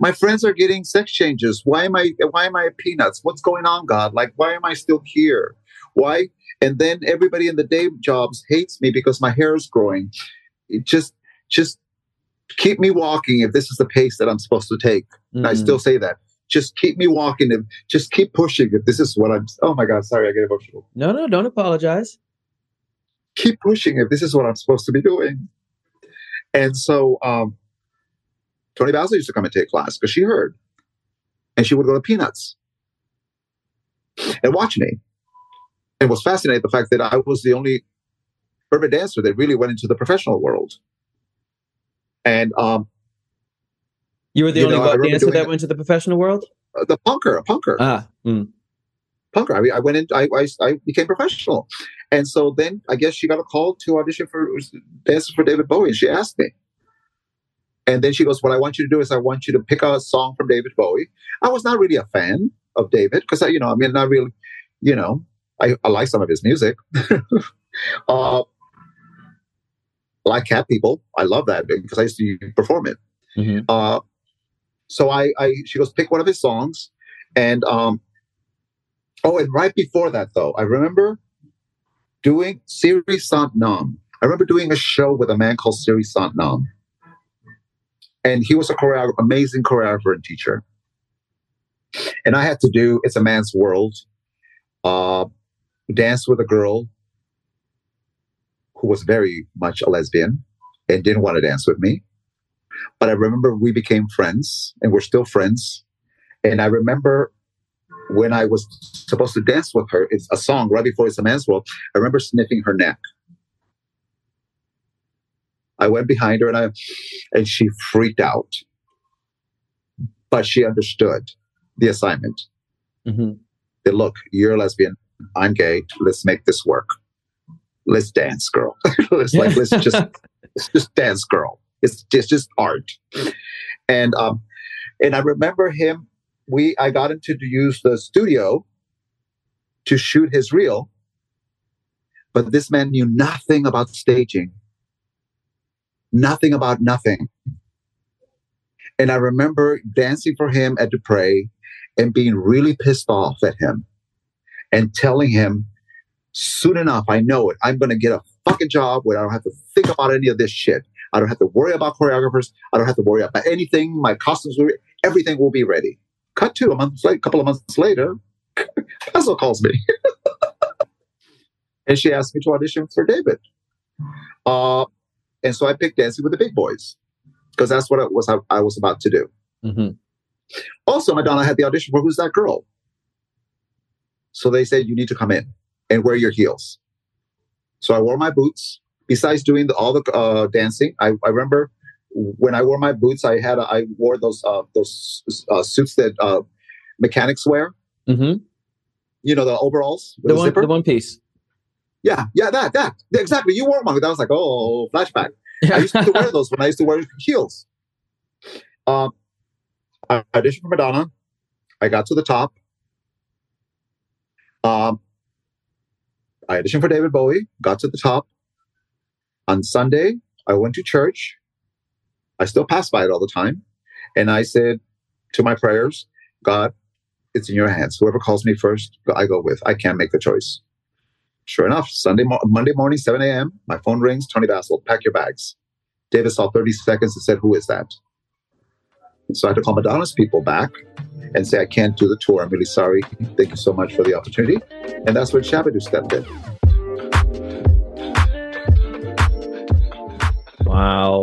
my friends are getting sex changes. Why am I, why am I peanuts? What's going on, God? Like, why am I still here? Why? And then everybody in the day jobs hates me because my hair is growing. It just, just keep me walking if this is the pace that I'm supposed to take. Mm. I still say that. Just keep me walking and just keep pushing if this is what I'm. Oh my God, sorry, I get emotional. No, no, don't apologize. Keep pushing if this is what I'm supposed to be doing. And so, um, Toni Basil used to come and take class because she heard, and she would go to Peanuts and watch me and was fascinated the fact that I was the only urban dancer that really went into the professional world. And um, you were the you only know, dancer that went to the professional world. Uh, the punker, a punker. Ah, mm. punker. I, mean, I went in. I, I, I became professional, and so then I guess she got a call to audition for dancing for David Bowie. And she asked me, and then she goes, "What I want you to do is I want you to pick a song from David Bowie." I was not really a fan of David because I, you know, I mean, not really, you know, I, I like some of his music. uh, like Cat People, I love that because I used to perform it. Mm-hmm. Uh, so I, I, she goes pick one of his songs, and um, oh, and right before that though, I remember doing Siri Sant Nam. I remember doing a show with a man called Siri Sant Nam, and he was a amazing choreographer and teacher. And I had to do "It's a Man's World," uh, danced with a girl who was very much a lesbian and didn't want to dance with me. But I remember we became friends and we're still friends. And I remember when I was supposed to dance with her, it's a song right before It's a Man's World. I remember sniffing her neck. I went behind her and I and she freaked out. But she understood the assignment. Mm-hmm. That look, you're a lesbian. I'm gay. Let's make this work. Let's dance, girl. let's like let's just let's just dance, girl. It's just just art. And um, and I remember him we I got him to use the studio to shoot his reel, but this man knew nothing about staging, nothing about nothing. And I remember dancing for him at Dupree and being really pissed off at him and telling him, soon enough, I know it. I'm going to get a fucking job where I don't have to think about any of this shit. I don't have to worry about choreographers. I don't have to worry about anything. My costumes will, be, everything will be ready. Cut to a month, a couple of months later, Basil calls me. and she asked me to audition for David. Uh, and so I picked Dancing with the Big Boys because that's what it was I, I was about to do. Mm-hmm. Also, Madonna had the audition for Who's That Girl? So they said, You need to come in and wear your heels. So I wore my boots. Besides doing the, all the uh, dancing, I, I, remember when I wore my boots, I had I wore those uh, those uh, suits that uh, mechanics wear. Mm-hmm. You know the overalls, the, the one, the one piece. Yeah, yeah, that that exactly. You wore one. That was like, oh, flashback. I used to wear those when I used to wear heels. Um, I auditioned for Madonna. I got to the top. Um, I auditioned for David Bowie, got to the top. On Sunday, I went to church. I still pass by it all the time. And I said to my prayers, God, it's in your hands. Whoever calls me first, I go with. I can't make the choice. Sure enough, Sunday, mo- Monday morning, 7 a.m., my phone rings. Toni Basil, pack your bags. David saw 30 seconds and said, Who is that? So I had to call Madonna's people back and say, I can't do the tour. I'm really sorry. Thank you so much for the opportunity. And that's when Shabba-Doo stepped in. Wow.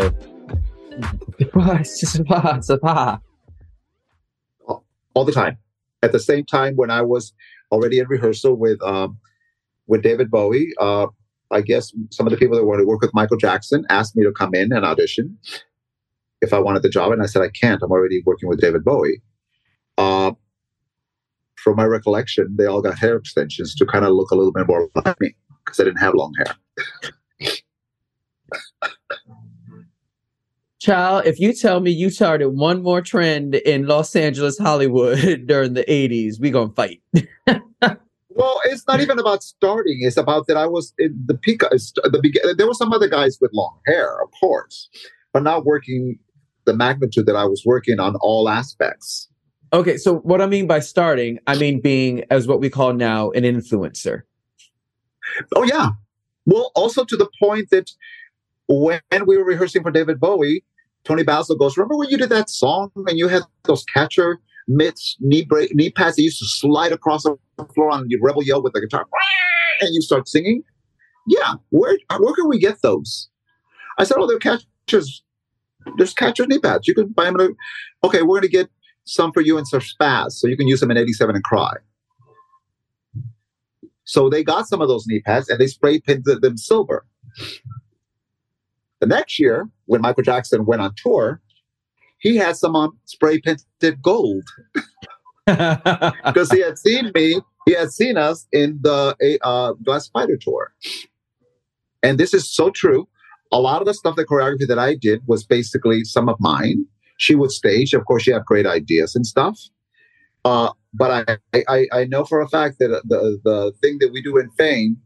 All the time. At the same time, when I was already in rehearsal with um, with David Bowie, uh, I guess some of the people that wanted to work with Michael Jackson asked me to come in and audition if I wanted the job, and I said I can't. I'm already working with David Bowie. Uh, from my recollection, they all got hair extensions to kind of look a little bit more like me because I didn't have long hair. Child, if you tell me you started one more trend in Los Angeles, Hollywood during the 80s, we gonna fight. well, it's not even about starting. It's about that I was in the peak. Uh, the beginning. There were some other guys with long hair, of course, but not working the magnitude that I was working on all aspects. Okay, so what I mean by starting, I mean being as what we call now an influencer. Oh yeah. Well, also to the point that when we were rehearsing for David Bowie, Toni Basil goes, "Remember when you did that song and you had those catcher mitts, knee break, knee pads that used to slide across the floor on your Rebel Yell with the guitar, and you start singing? Yeah, where where can we get those? I said, "Oh, they're catchers. There's catcher knee pads. You can buy them. Okay, we're going to get some for you in Spaz, so you can use them in 87 and cry. So they got some of those knee pads and they spray painted them silver. The next year, when Michael Jackson went on tour, he had some on spray painted gold because he had seen me. He had seen us in the uh, Glass Spider tour, and this is so true. A lot of the stuff, the choreography that I did was basically some of mine she would stage. Of course, she had great ideas and stuff. Uh, but I, I, I know for a fact that the the thing that we do in Fame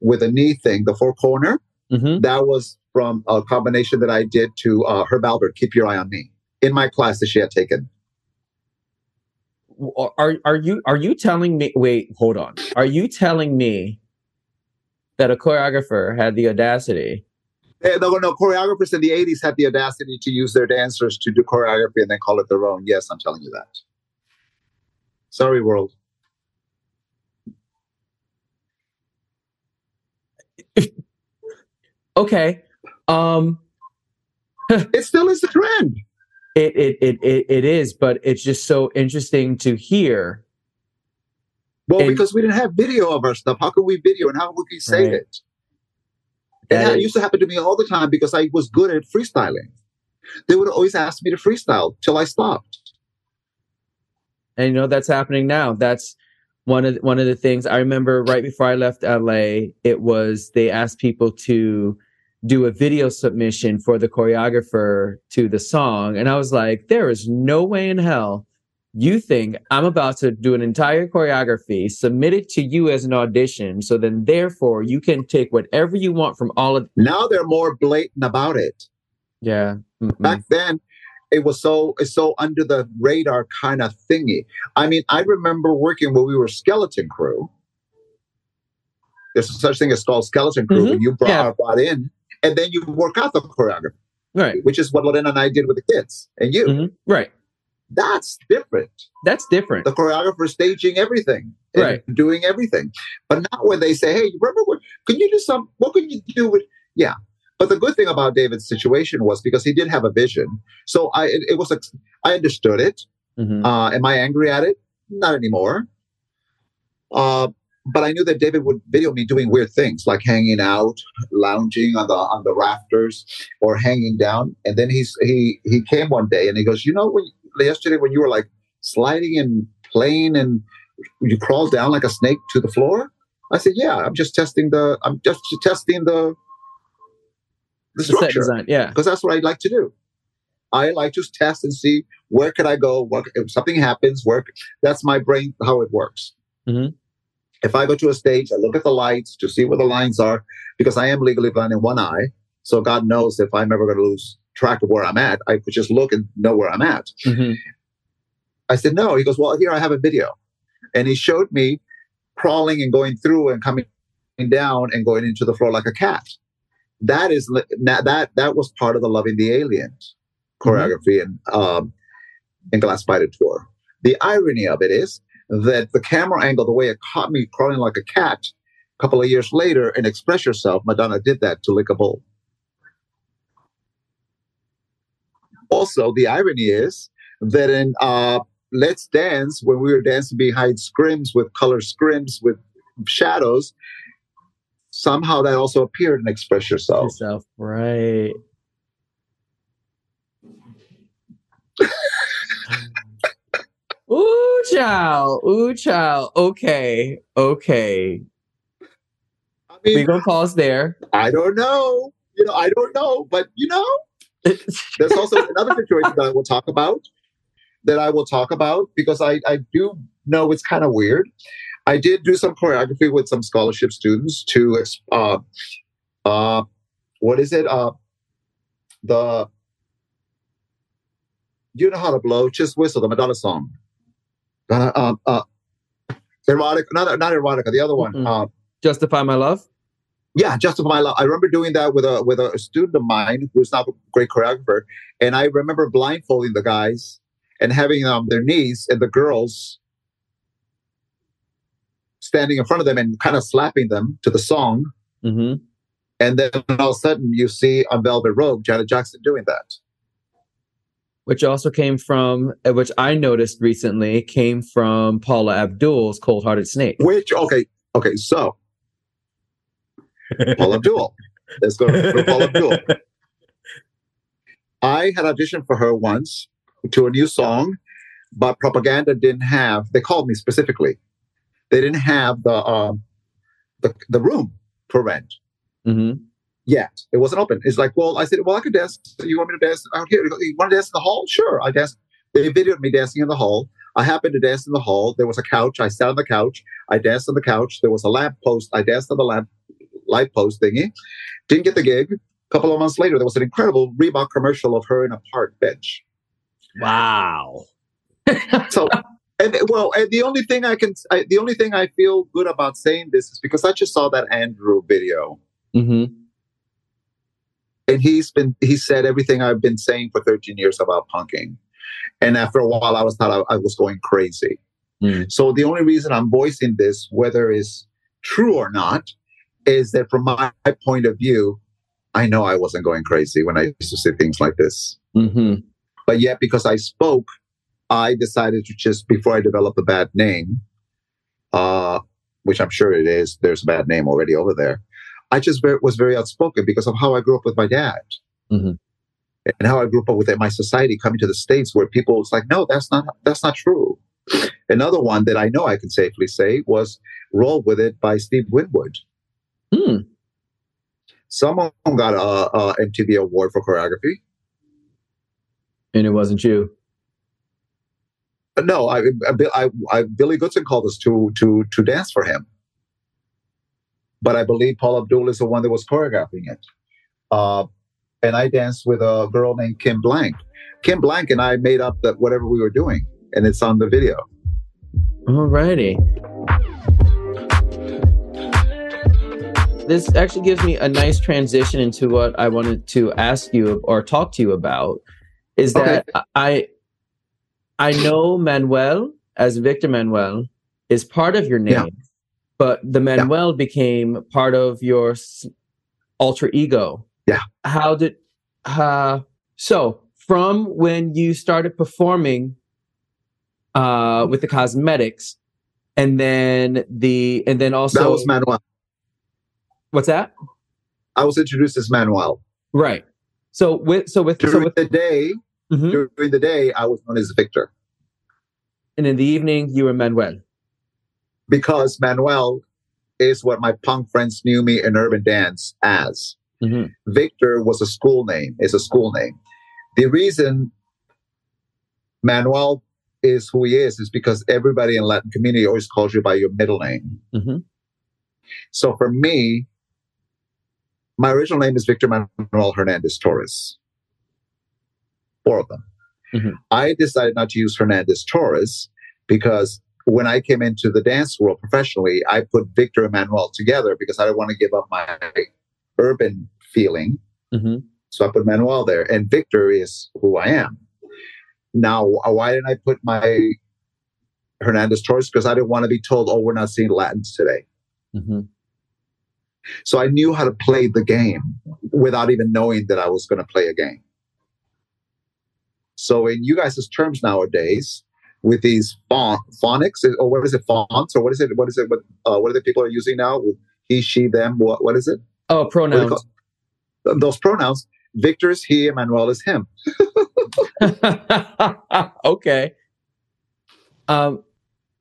with the knee thing, the four corner, mm-hmm. that was from a combination that I did to uh, Herb Alpert, Keep Your Eye on Me, in my class that she had taken. Are are you are you telling me? Wait, hold on. Are you telling me that a choreographer had the audacity Eh, no, no, choreographers in the 80s had the audacity to use their dancers to do choreography and then call it their own. Yes, I'm telling you that. Sorry, world. okay. Um it still is the trend. It, it it it it is, but it's just so interesting to hear. Well, and, because we didn't have video of our stuff, how could we video and how would we say right. it? And that used to happen to me all the time because I was good at freestyling. They would always ask me to freestyle till I stopped. And you know that's happening now. That's one of the, one of the things I remember right before I left LA. It was they asked people to do a video submission for the choreographer to the song, and I was like, there is no way in hell you think I'm about to do an entire choreography, submit it to you as an audition, so then therefore you can take whatever you want from all of. Now they're more blatant about it. Yeah. Mm-mm. Back then, it was so it's so under the radar kind of thingy. I mean, I remember working when we were skeleton crew. There's such a thing as called skeleton crew Mhm. when you brought, Yeah. brought in, and then you work out the choreography, Right. which is what Lorena and I did with the kids and you. Mhm. Right. That's different. That's different. The choreographer staging everything, Right. Doing everything, but not when they say, "Hey, remember what? Can you do some? What can you do with?" Yeah. But the good thing about David's situation was because he did have a vision. So I, it, it was, a, I understood it. Mhm. Uh, am I angry at it? Not anymore. Uh, but I knew that David would video me doing weird things, like hanging out, lounging on the on the rafters, or hanging down. And then he's he he came one day and he goes, you know, when yesterday when you were like sliding and playing and you crawled down like a snake to the floor. I said, yeah, I'm just testing the I'm just testing the the The set structure design. Yeah. because that's what I like to do. I like to test and see where could I go. What if something happens? Where that's my brain how it works. Mhm. If I go to a stage, I look at the lights to see where the lines are because I am legally blind in one eye. So God knows if I'm ever going to lose track of where I'm at, I could just look and know where I'm at. Mhm. I said no. He goes, well, here I have a video, and he showed me crawling and going through and coming down and going into the floor like a cat. That is that that was part of the Loving the Aliens choreography and um, and Glass Spider tour. The irony of it is that the camera angle, the way it caught me crawling like a cat, a couple of years later, and Express Yourself, Madonna did that to Lick a Bowl. Also, the irony is that in uh, Let's Dance, when we were dancing behind scrims with color scrims with shadows, somehow that also appeared in Express Yourself. Yourself. Right. Ooh, child. Ooh, child. Okay. Okay. I We're going to pause there. I don't know. You know, I don't know, but you know, there's also another situation that I will talk about that I will talk about because I, I do know it's kind of weird. I did do some choreography with some scholarship students to uh, uh, what is it? Uh, the you know how to blow, just whistle the Madonna song. Uh, uh, uh, erotic, not not erotica, the other one. Mm-mm. Uh, Justify my love. yeah, Justify My Love. I remember doing that with a with a student of mine who's now a great choreographer, and I remember blindfolding the guys and having them on their knees and the girls standing in front of them and kind of slapping them to the song. hmm And then all of a sudden, you see on Velvet Rope Janet Jackson doing that. Which also came from, uh, which I noticed recently, came from Paula Abdul's Cold Hearted Snake. Which okay, okay, so Paula Abdul. Let's go to Paula Abdul. I had auditioned for her once to a new song, but propaganda didn't have. They called me specifically. They didn't have the um, the the room for rent hmm yet. It wasn't open. It's like, well, I said, well, I could dance. You want me to dance out here? You want to dance in the hall? Sure, I danced. They videoed me dancing in the hall. I happened to dance in the hall. There was a couch. I sat on the couch. I danced on the couch. There was a lamp post. I danced on the lamp light post thingy. Didn't get the gig. A couple of months later, there was an incredible Reebok commercial of her in a park bench. Wow. So, and well, and the only thing I can, I, the only thing I feel good about saying this is because I just saw that Andrew video, hmm and he's been, he said everything I've been saying for 13 years about punking, and after a while, I was thought I, I was going crazy. Mm. So the only reason I'm voicing this, whether it's true or not, is that from my point of view, I know I wasn't going crazy when I used to say things like this. hmm But yet, because I spoke, I decided to just, before I develop a bad name, uh, which I'm sure it is, there's a bad name already over there. I just very, was very outspoken because of how I grew up with my dad. Mhm. And how I grew up with my society coming to the States where people was like, no, that's not, that's not true. Another one that I know I can safely say was Roll With It by Steve Winwood. Hmm. Someone got a, a MTV award for choreography. And it wasn't you. no, I, I, I, Billy Goodson called us to to to dance for him, but I believe Paula Abdul is the one that was choreographing it. Uh, and I danced with a girl named Kim Blank. Kim Blank and I made up that whatever we were doing, and it's on the video. Alrighty. This actually gives me a nice transition into what I wanted to ask you or talk to you about. Is that okay. I I know Manoel as Viktor Manoel is part of your name, yeah. But the Manoel yeah. became part of your alter ego. Yeah. How did uh so from when you started performing uh with the cosmetics and then the and then also That was Manoel. What's that? I was introduced as Manoel. Right. So with so with during so with, the day mm-hmm. during the day I was known as Viktor. And in the evening you were Manoel. Because Manoel is what my punk friends knew me in urban dance as. Mm-hmm. Viktor was a school name, is a school name. The reason Manoel is who he is is because everybody in Latin community always calls you by your middle name. Mm-hmm. So for me, my original name is Viktor Manoel Hernandez Torres. Four of them. Mm-hmm. I decided not to use Hernandez Torres because when I came into the dance world professionally, I put Viktor and Manoel together because I don't want to give up my urban feeling. Mm-hmm. So I put Manoel there, and Viktor is who I am. Now, why didn't I put my Hernandez Torres? Because I didn't want to be told, "Oh, we're not seeing Latins today." Mm-hmm. So I knew how to play the game without even knowing that I was going to play a game. So in you guys' terms nowadays, with these font, phonics? Or what is it fonts? Or what is it what is it what uh, what are the people are using now with he she them? What what is it? Oh pronouns. those pronouns viktor is he emmanuel is him. Okay. Um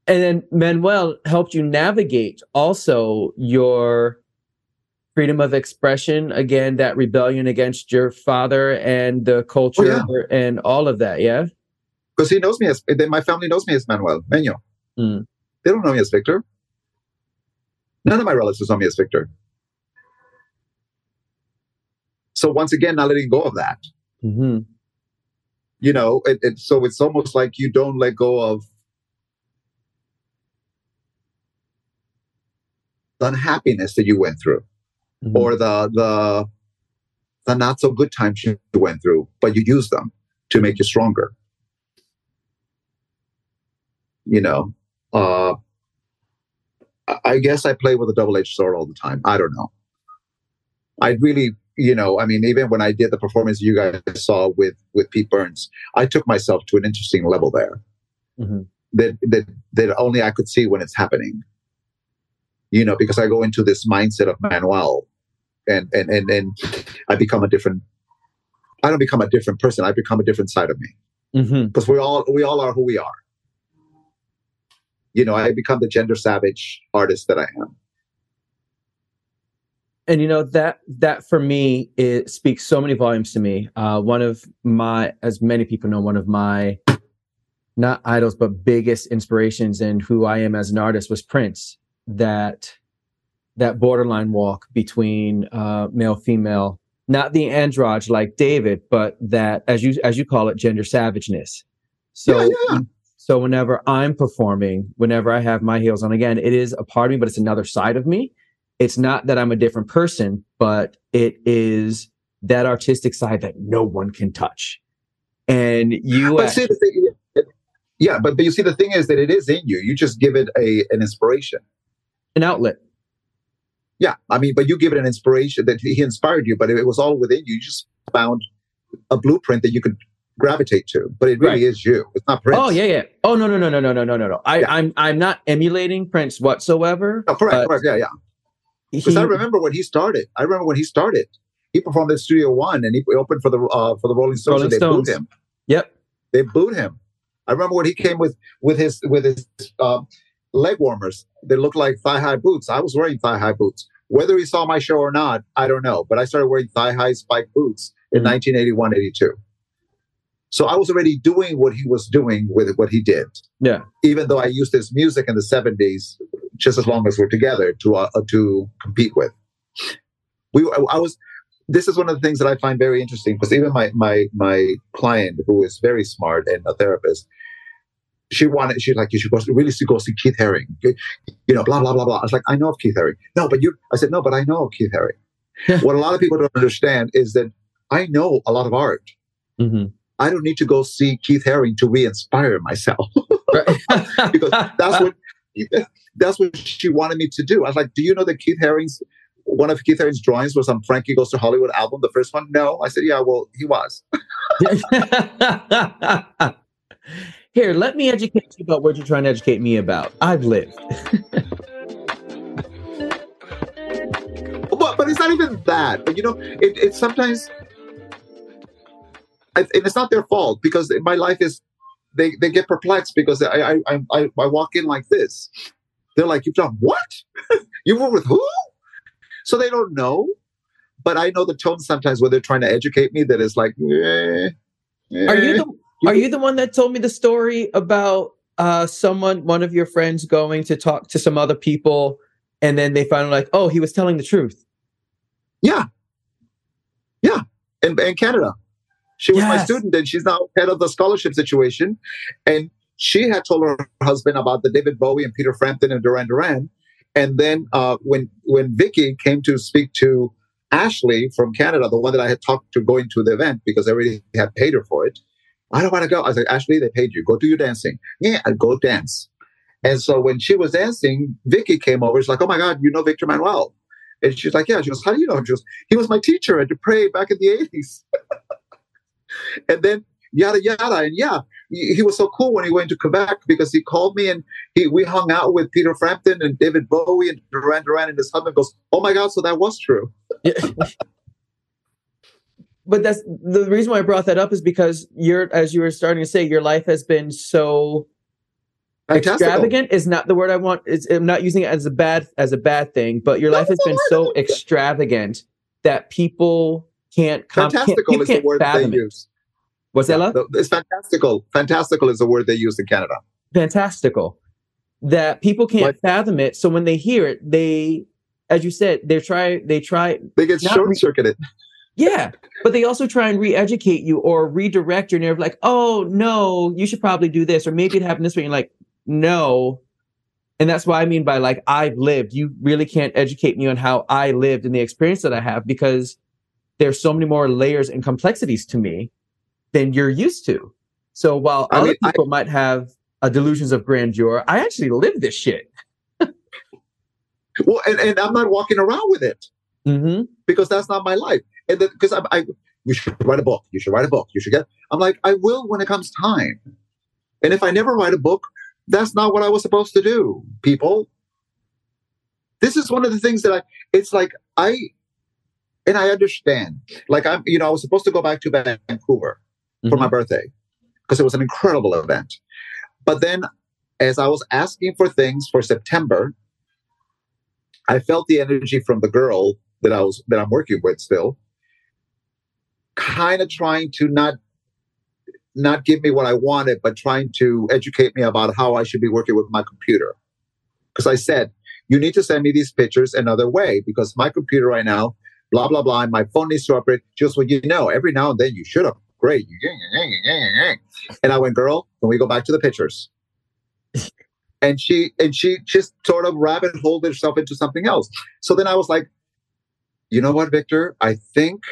and then manoel helped you navigate also your freedom of expression again that rebellion against your father and the culture oh, yeah. and all of that yeah because he knows me as my family knows me as manoel Meño. Mm. they don't know me as viktor none of my relatives know me as viktor so once again not letting go of that mm-hmm. you know it, it, so it's almost like you don't let go of the unhappiness that you went through mm-hmm. or the the the not so good times you went through, but you use them to make you stronger. You know, uh, I guess I play with a double-edged sword all the time. I don't know. I really, you know, I mean, even when I did the performance you guys saw with with Pete Burns, I took myself to an interesting level there. Mm-hmm. That that that only I could see when it's happening you know, because I go into this mindset of Manoel and, and, and, and I become a different, I don't become a different person. I become a different side of me mm-hmm. because mm-hmm. we all, we all are who we are. You know, I become the gender savage artist that I am. And you know that that for me it speaks so many volumes to me. Uh, one of my, as many people know, one of my not idols but biggest inspirations in who I am as an artist was Prince that that borderline walk between uh, male female not the androgy like david but that as you as you call it gender savageness so yeah, yeah. So whenever i'm performing whenever i have my heels on again it is a part of me but it's another side of me it's not that i'm a different person but it is that artistic side that no one can touch and you actually, yeah but, but you see the thing is that it is in you you just give it a an inspiration an outlet. Yeah, I mean, but you give it an inspiration that he inspired you, but it was all within you. You just found a blueprint that you could gravitate to, but it really right. is you. It's not Prince. Oh yeah, yeah. Oh no, no, no, no, no, no, no, no. I, yeah. I'm I'm not emulating Prince whatsoever. No, correct, correct. Yeah, yeah. Because I remember when he started. I remember when he started. He performed at Studio One, and he opened for the uh, for the Rolling Stones. Rolling and they Stones. booed him. Yep, they booed him. I remember when he came with with his with his uh, leg warmers. They looked like thigh high boots. I was wearing thigh high boots. Whether he saw my show or not, I don't know. But I started wearing thigh high spike boots in mm-hmm. 1981, 82. So I was already doing what he was doing with what he did. Yeah. Even though I used his music in the 70s, just as long as we're together to uh, to compete with. We I was this is one of the things that I find very interesting because even my my my client who is very smart and a therapist, she wanted she's like you should go really should go see Keith Haring, you know, blah blah blah blah. I was like, I know of Keith Haring. No, but you. I said no, but I know of Keith Haring. what a lot of people don't understand is that I know a lot of art. Mm-hmm. I don't need to go see Keith Haring to re-inspire myself because that's what that's what she wanted me to do. I was like, "Do you know that Keith Haring's one of Keith Haring's drawings was on Frankie Goes to Hollywood album, the first one? No. I said, Yeah, well, he was. Here, let me educate you about what you're trying to educate me about. I've lived. but, but it's not even that. But you know, it, it's sometimes, and it's not their fault because my life is, they, they get perplexed because I, I, I, I walk in like this. They're like, You've done what? you were with who? So they don't know. But I know the tone sometimes when they're trying to educate me that is like, eh, eh. Are you the are you the one that told me the story about uh, someone, one of your friends, going to talk to some other people, and then they found like, oh, he was telling the truth. Yeah, yeah, in, in Canada, she was yes. my student, and she's now head of the scholarship situation, and she had told her husband about the David Bowie and Peter Frampton and Duran Duran, and then uh, when when Vicky came to speak to Ashley from Canada, the one that I had talked to going to the event because I already had paid her for it, I don't want to go. I said, Ashley, they paid you. Go do your dancing. Yeah, I go dance. And so when she was dancing, Vicky came over. She's like, Oh my God, you know Viktor Manoel. And she's like, Yeah. She goes, How do you know him? She goes, He was my teacher at Dupree back in the 80s. and then yada yada. And yeah, he, was so cool when he went to Quebec because he called me and he we hung out with Peter Frampton and David Bowie and Duran Duran and his husband goes, Oh my God, so that was true. but that's the reason why I brought that up is because you're, as you were starting to say, your life has been so extravagant. Is not the word I want. Is I'm not using it as a bad as a bad thing, but your life has been so extravagant that people can't. Comp- fantastical can't, is the word they it. What's yeah, that? Love? It's fantastical. Fantastical is the word they use in Canada. Fantastical. That people can't what? fathom it. So when they hear it, they, as you said, they try. They try. They get short circuited. Yeah, but they also try and re-educate you or redirect your nerve. Like, oh no, you should probably do this, or maybe it happened this way. And you're like, no, and that's what I mean by like I've lived. You really can't educate me on how I lived and the experience that I have because there's so many more layers and complexities to me than you're used to. So while I other mean, people I, might have a delusions of grandeur, I actually live this shit. well, and, and I'm not walking around with it mm-hmm. because that's not my life and because I, I, you should write a book. You should write a book. You should get. I'm like, I will when it comes time. And if I never write a book, that's not what I was supposed to do, people. This is one of the things that I. It's like I, and I understand. Like I'm, you know, I was supposed to go back to Vancouver mm-hmm. for my mm-hmm. birthday because it was an incredible event. But then, as I was asking for things for September, I felt the energy from the girl that I was that I'm working with still kind of trying to not not give me what I wanted, but trying to educate me about how I should be working with my computer. Because I said, you need to send me these pictures another way because my computer right now, blah, blah, blah, and my phone needs to upgrade. Just what you know, every now and then you should upgrade. And I went, girl, can we go back to the pictures? and she and she just sort of rabbit holed herself into something else. So then I was like, you know what, Viktor? I think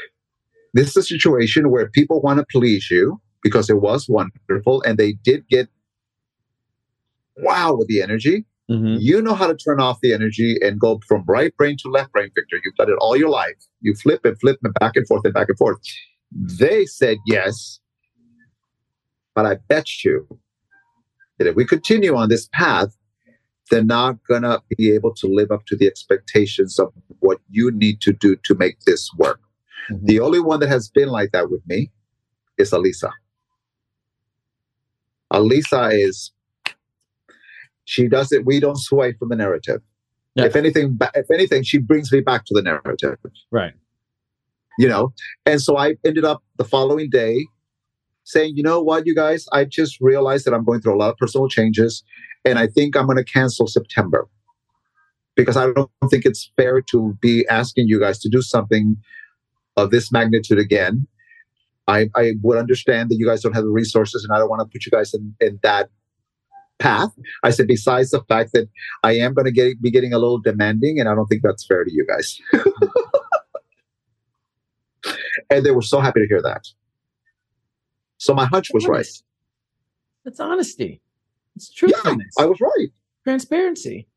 this is a situation where people want to please you because it was wonderful and they did get wow with the energy. Mm-hmm. You know how to turn off the energy and go from right brain to left brain, Viktor. You've done it all your life. You flip and flip and back and forth and back and forth. They said yes, but I bet you that if we continue on this path, they're not going to be able to live up to the expectations of what you need to do to make this work. Mm-hmm. The only one that has been like that with me is Alisa. Alisa is, she does it, we don't sway from the narrative. Yeah. If anything, if anything, she brings me back to the narrative. Right. You know, and so I ended up the following day saying, you know what, you guys, I just realized that I'm going through a lot of personal changes, and I think I'm going to cancel September because I don't think it's fair to be asking you guys to do something of this magnitude again. I, I would understand that you guys don't have the resources, and I don't want to put you guys in, in that path. I said, besides the fact that I am going to get be getting a little demanding, and I don't think that's fair to you guys. and they were so happy to hear that. So my hunch was right. That's honesty. It's truthfulness. Yeah, I was right. Transparency.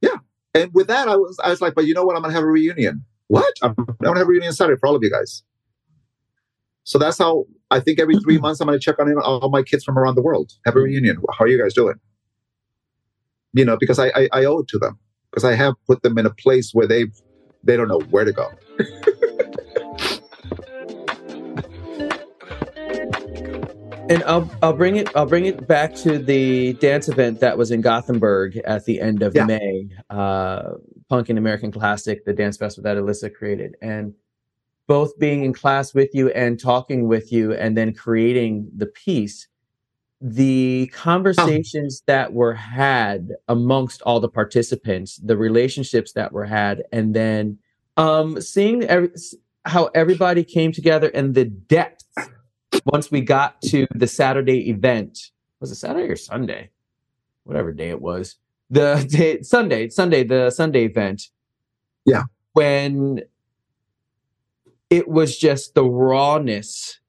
Yeah. And with that, I was I was like, but you know what? I'm gonna have a reunion. What? I'm, gonna have a reunion Saturday for all of you guys. So that's how I think every three months I'm gonna check on all my kids from around the world. Have a mm-hmm. reunion. How are you guys doing? You know, because I I, I owe it to them because I have put them in a place where they they don't know where to go. And I'll I'll bring it I'll bring it back to the dance event that was in Gothenburg at the end of yeah. May, uh, Punk and American Classic, the dance festival that Alyssa created, and both being in class with you and talking with you, and then creating the piece, the conversations oh. that were had amongst all the participants, the relationships that were had, and then um, seeing every, how everybody came together and the depth once we got to the Saturday event, was it Saturday or Sunday? Whatever day it was. The day, Sunday, Sunday, the Sunday event. Yeah. When it was just the rawness,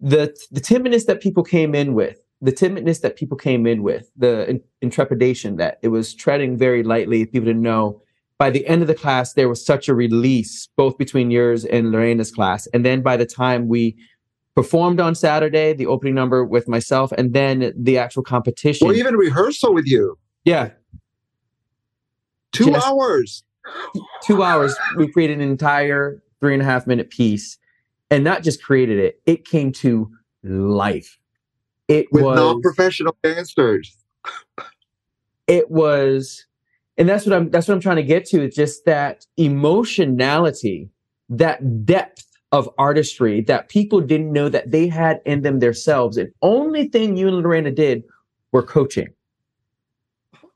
the the timidness that people came in with, the timidness that people came in with, the in, intrepidation that it was treading very lightly. People didn't know. By the end of the class, there was such a release, both between yours and Lorena's class. And then by the time we performed on Saturday, the opening number with myself, and then the actual competition. Or even rehearsal with you. Yeah. Two Just hours. Two hours. We created an entire three and a half minute piece. And not just created it, it came to life. It with was non-professional dancers. it was, and that's what I'm that's what I'm trying to get to. It's just that emotionality, that depth of artistry that people didn't know that they had in them themselves. And only thing you and Lorena did were coaching.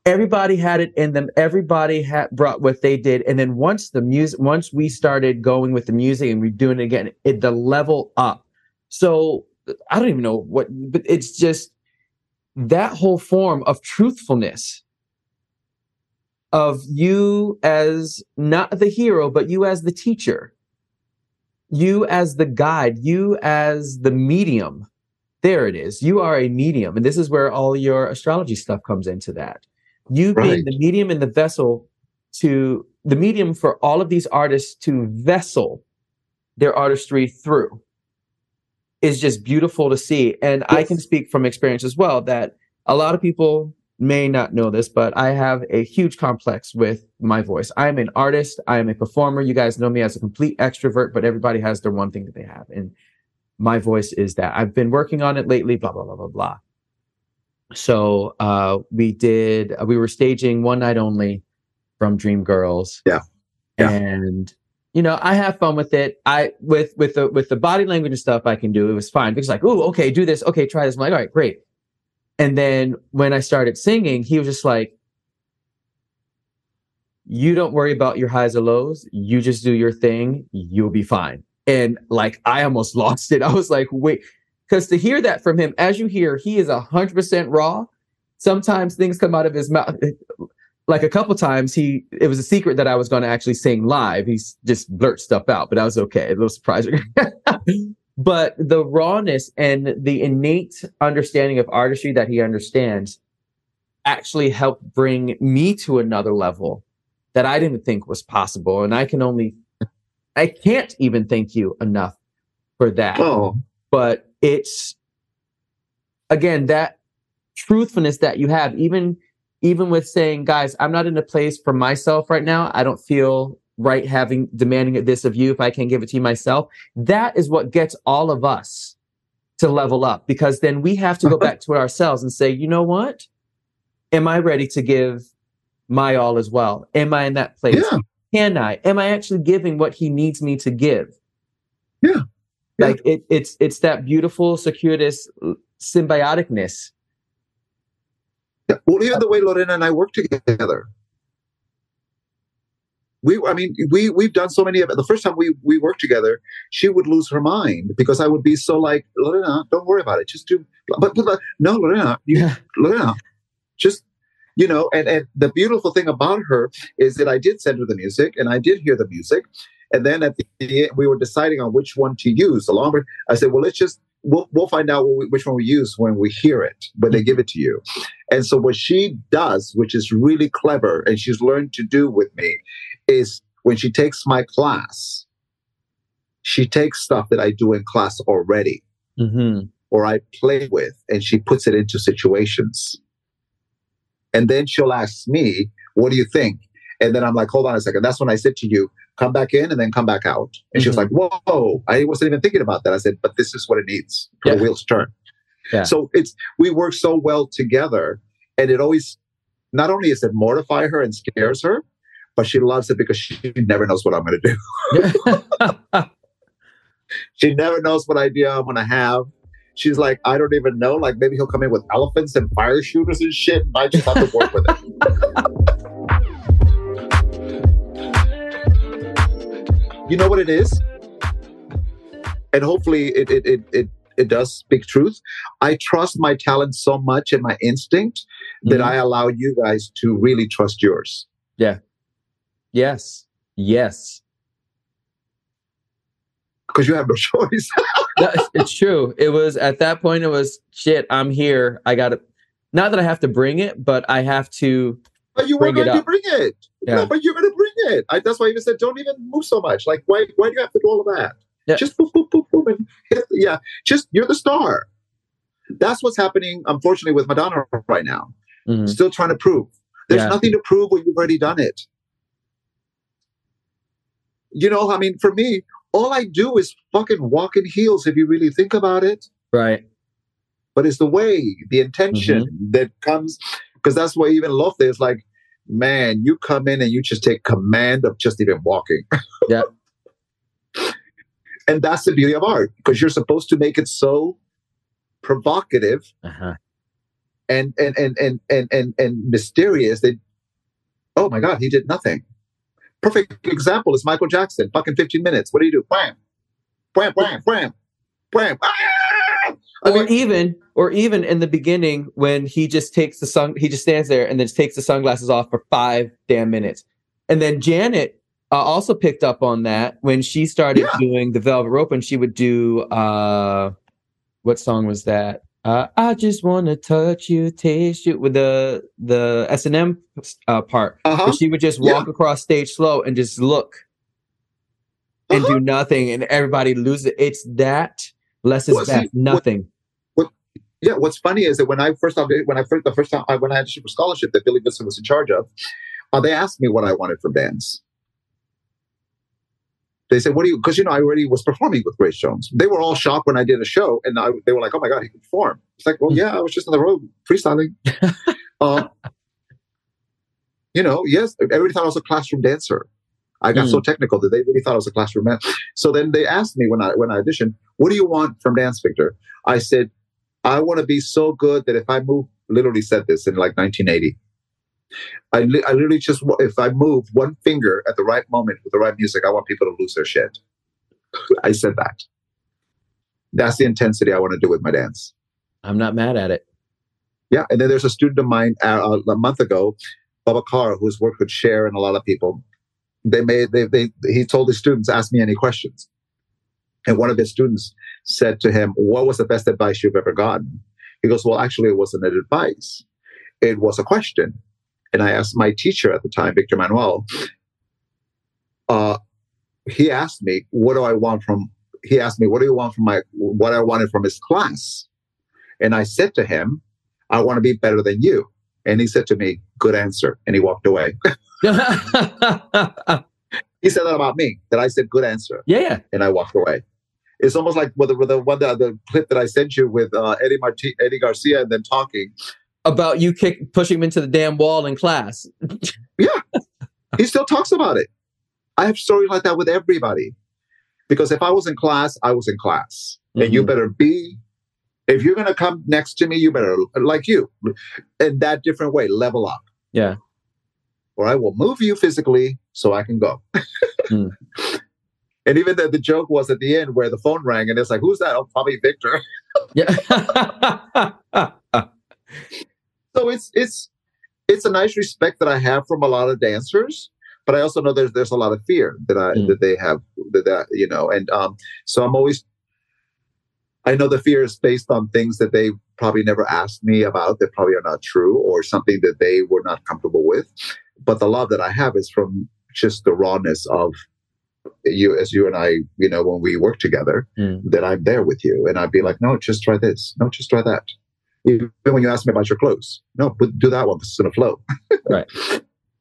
Everybody had it in them. Everybody had brought what they did. And then once the music, once we started going with the music and we're doing it again, it the level up. So I don't even know what, but it's just that whole form of truthfulness of you as not the hero, but you as the teacher you as the guide, you as the medium. There it is. You are a medium. And this is where all your astrology stuff comes into that. You right. being the medium and the vessel to the medium for all of these artists to vessel their artistry through is just beautiful to see. And yes. I can speak from experience as well that a lot of people may not know this, but I have a huge complex with my voice. I'm an artist. I am a performer. You guys know me as a complete extrovert, but everybody has their one thing that they have. And my voice is that I've been working on it lately, blah, blah, blah, blah, blah. So, uh, we did, uh, we were staging one night only from Dream Girls. Yeah. yeah. And, you know, I have fun with it. I, with, with the, with the body language and stuff I can do, it was fine because like, oh, okay, do this. Okay, try this. I'm like, all right, great and then when I started singing, he was just like, you don't worry about your highs or lows. You just do your thing. You'll be fine. And like, I almost lost it. I was like, wait, because to hear that from him, as you hear, he is a hundred percent raw. Sometimes things come out of his mouth. Like a couple times, he it was a secret that I was going to actually sing live. He's just blurt stuff out, but I was okay. A little surprising. but the rawness and the innate understanding of artistry that he understands actually helped bring me to another level that I didn't think was possible. And I can only, I can't even thank you enough for that. Oh. But it's, again, that truthfulness that you have, even, even with saying, guys, I'm not in a place for myself right now. I don't feel right having demanding this of you if I can't give it to you myself. That is what gets all of us to level up because then we have to go uh-huh. back to ourselves and say, you know what? Am I ready to give my all as well? Am I in that place? Yeah. Can I? Am I actually giving what he needs me to give? Yeah. Yeah. Like it, it's it's that beautiful, circuitous symbioticness. Yeah. Well, even the way Lorena and I work together. We, I mean, we we've done so many of it. The first time we we worked together, she would lose her mind because I would be so like, Lorena, don't worry about it. Just do. But, but, but no, Lorena, you, Yeah. Lorena, just you know. And and the beautiful thing about her is that I did send her the music, and I did hear the music, and then at the end, we were deciding on which one to use. Along with, I said, well, let's just we'll we'll find out which one we use when we hear it when they give it to you. And so what she does, which is really clever, and she's learned to do with me, is when she takes my class, she takes stuff that I do in class already Mm-hmm. or I play with, and she puts it into situations. And then she'll ask me, What do you think? And then I'm like, Hold on a second. That's when I said to you, Come back in and then come back out. And she was Mhm. like, Whoa, I wasn't even thinking about that. I said, But this is what it needs for Yeah. the wheels to turn. Yeah. So it's, we work so well together. And it always, not only is it mortify her and scares her, but she loves it because she never knows what I'm going to do. She never knows what idea I'm gonna have. She's like, I don't even know. Like maybe he'll come in with elephants and fire shooters and shit, and I just have to work with it. you know what it is? And hopefully it it it it, it does speak truth. I trust my talent so much and my instinct that Mhm. I allow you guys to really trust yours. Yes, yes. Because you have no choice. That- it's true. It was at that point. It was shit. I'm here. I got to. Not that I have to bring it, but I have to. But you were going to bring it. Yeah. No, but you're going to bring it. I, that's why I even said, don't even move so much. Like, why? Why do you have to do all of that? Yeah. Just boop, boop, boop, boop, and hit. Yeah, just you're the star. That's what's happening, unfortunately, with Madonna right now. Mhm. Still trying to prove. There's Yeah. nothing to prove when you've already done it. You know, I mean, for me, all I do is fucking walk in heels. If you really think about it, Right. but it's the way, the intention that comes, because that's why even Lofe is like, man, you come in and you just take command of just even walking. Yeah. and that's the beauty of art, because you're supposed to make it so provocative Uh-huh. and and and and and and, and mysterious that oh my god, he did nothing. Perfect example is Michael Jackson. Fucking 15 minutes. What do you do? Wham, wham, wham, wham, wham. Ah! Or mean, even, or even in the beginning when he just takes the sun, he just stands there and then just takes the sunglasses off for five damn minutes, and then Janet uh, also picked up on that when she started Yeah. doing the Velvet Rope, and she would do uh, what song was that? Uh, I just want to touch you, taste you, with the the S and M uh, part. uh-huh. She would just Yeah. walk across stage slow and just look and Uh-huh. do nothing, and everybody loses it. It's that less is Well, see, best. what- Nothing. Yeah, what's funny is that when I first when I first the first time I, when I had a super scholarship that Billy Vincent was in charge of, uh, they asked me what I wanted for bands. They said, "What do you?" Because you know I already was performing with Grace Jones. They were all shocked when I did a show, and I, they were like, "Oh my god, he can perform!" It's like, "Well, yeah, I was just on the road freestyling." uh, you know, yes, everybody thought I was a classroom dancer. I got so technical that they really thought I was a classroom man. So then they asked me when I when I auditioned, "What do you want from Dance Viktor?" I said, I want to be so good that if I move, literally said this in like 1980. I, li- I literally just, if I move one finger at the right moment with the right music, I want people to lose their shit. I said that. That's the intensity I want to do with my dance. I'm not mad at it. Yeah. And then there's a student of mine uh, a month ago, Baba Carr, who's worked with Cher and a lot of people. They made, they, they, he told his students, ask me any questions. And one of his students said to him, What was the best advice you've ever gotten? He goes, Well, actually, it wasn't an advice, it was a question. And I asked my teacher at the time, Viktor Manoel, uh, he asked me, What do I want from, he asked me, What do you want from my, what I wanted from his class? And I said to him, I want to be better than you. And he said to me, Good answer. And he walked away. he said that about me, that I said, Good answer. yeah. and I walked away. It's almost like with the, with the one that the clip that I sent you with uh, Eddie Marti- Eddie Garcia and them talking. About you kick pushing him into the damn wall in class. Yeah. He still talks about it. I have stories like that with everybody Because if I was in class, I was in class. And you Mhm. better be, if you're going to come next to me, you better, like you, in that different way, level up. Yeah. Or I will move you physically so I can go. Hmm. And even the, the joke was at the end where the phone rang and it's like, who's that? Oh, probably Viktor. Yeah. So it's it's it's a nice respect that I have from a lot of dancers, but I also know there's there's a lot of fear that I Mm. that they have that, that you know, and um, so I'm always. I know the fear is based on things that they probably never asked me about that probably are not true or something that they were not comfortable with, but the love that I have is from just the rawness of you as you and I, you know, when we work together, Mm. that I'm there with you, and I'd be like, no, just try this, no, just try that. Even when you ask me about your clothes, no, but do that one. This is gonna flow. Right.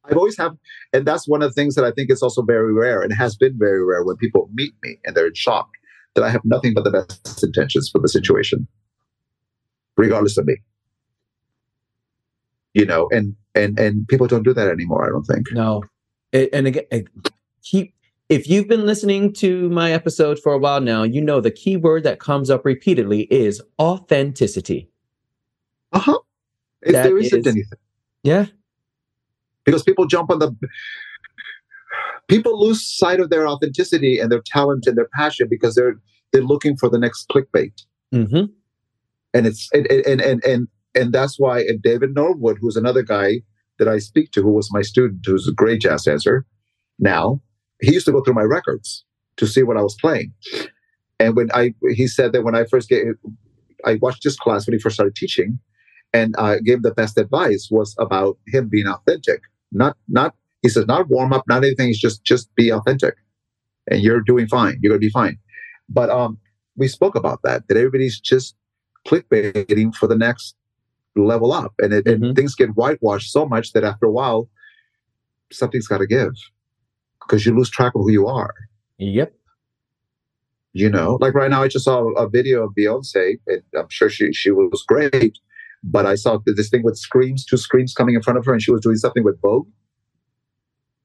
I've always have, and that's one of the things that I think is also very rare, and has been very rare when people meet me and they're in shock that I have nothing but the best intentions for the situation, regardless of me. You know, and and and people don't do that anymore. I don't think. No. And again, keep if you've been listening to my episode for a while now, you know the key word that comes up repeatedly is authenticity. Uh huh. If That there isn't is- anything. Yeah. because people jump on the people lose sight of their authenticity and their talent and their passion because they're they're looking for the next clickbait hmm and it's and and and and, and that's why and david norwood who's another guy that i speak to who was my student who's a great jazz dancer now he used to go through my records to see what i was playing and when i he said that when i first get i watched this class when he first started teaching and I gave the best advice was about him being authentic. Not not he says not warm up, not anything. It's just just be authentic, and you're doing fine. You're gonna be fine. But um, we spoke about that that everybody's just clickbaiting for the next level up, and it, and Mhm. things get whitewashed so much that after a while, something's got to give because you lose track of who you are. Yep. You know, like right now, I just saw a video of Beyonce, and I'm sure she she was great. But I saw this thing with screams, two screams coming in front of her, and she was doing something with Vogue,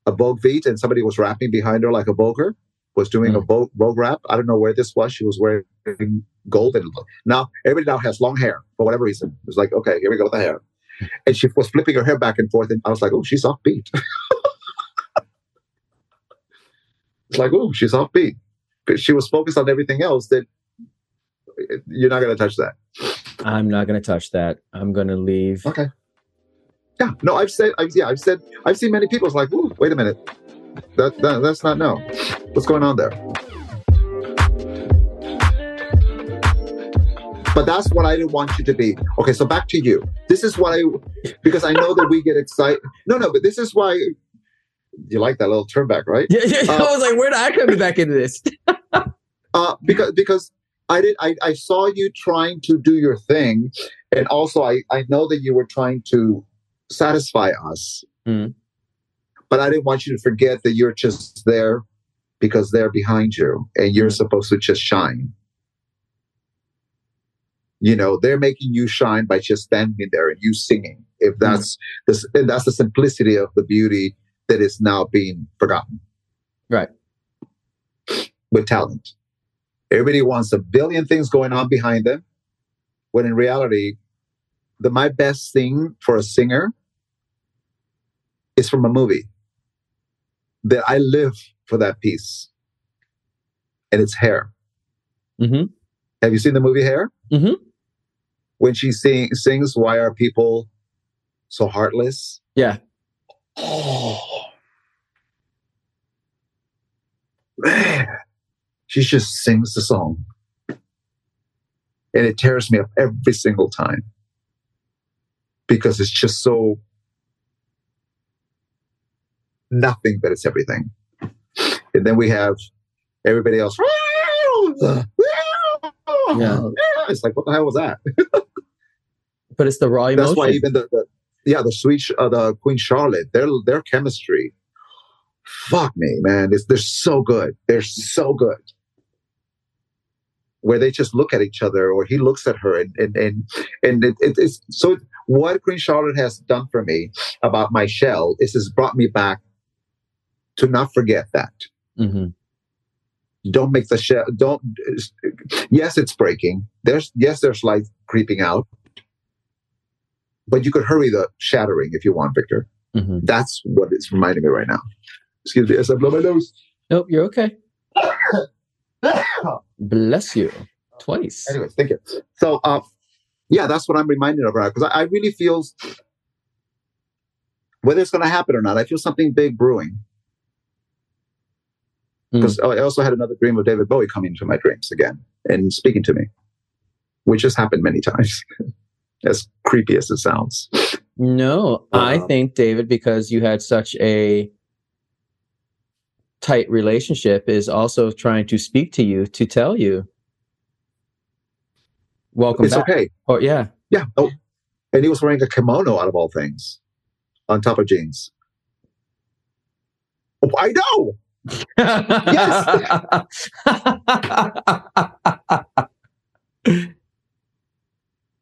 a Vogue beat, and somebody was rapping behind her like a Voguer was doing a mm. Vogue, Vogue rap. I don't know where this was. She was wearing gold, and now everybody now has long hair for whatever reason. It was like, okay, here we go with the hair, and she was flipping her hair back and forth, and I was like, oh, she's off beat. it's like, oh, she's off beat because she was focused on everything else that eh, you're not going to touch that. I'm not going to touch that. I'm going to leave. Okay. Yeah. No, I've said, I've, yeah, I've said, I've seen many people. It's like, Ooh, wait a minute. That, that that's not no. What's going on there? But that's what I didn't want you to be. Okay, so back to you. This is what I, because I know that we get excited. No, no, but this is why you like that little turn back, right? Yeah, yeah, Uh, I was like, where did I come back into this? uh, because because I did I, I saw you trying to do your thing, and also I I know that you were trying to satisfy us, Mm. but I didn't want you to forget that you're just there because they're behind you, and you're Mm. supposed to just shine. You know, they're making you shine by just standing there and you singing. If that's this, and that's the simplicity of the beauty that is now being forgotten. Right. With talent. Everybody wants a billion things going on behind them, when in reality, the my best thing for a singer is from a movie. That I live for that piece, and it's Hair. hmm Have you seen the movie Hair? Mhm. When she sing, sings, "Why are people so heartless?" Yeah. Oh man, she just sings the song, and it tears me up every single time because it's just so nothing, but it's everything. And then we have everybody else. Yeah. It's like, what the hell was that? But it's the raw emotion. That's why even the, the yeah the sweet uh, the Queen Charlotte their their chemistry, fuck me man, it's, they're so good. They're so good. Where they just look at each other, or he looks at her, and and and and it, it, it's so. What Queen Charlotte has done for me about my shell is has brought me back to not forget that. hmm don't make the shell. Don't. Yes, it's breaking. There's yes, there's light creeping out, but you could hurry the shattering if you want, Viktor. Mhm. That's what it's reminding me right now. Excuse me as I blow my nose. Nope, you're okay. Bless you. Twice. Anyways, thank you. So, uh, yeah, that's what I'm reminded of right because I, I really feel whether it's going to happen or not. I feel something big brewing. Mm. Because I also had another dream of David Bowie coming into my dreams again and speaking to me, which has happened many times. as creepy as it sounds. No, I Uh-huh. think David, because you had such a tight relationship, is also trying to speak to you to tell you, "Welcome it's back." okay. Or yeah, Yeah. Oh, and he was wearing a kimono out of all things, on top of jeans. Oh, I know. Yes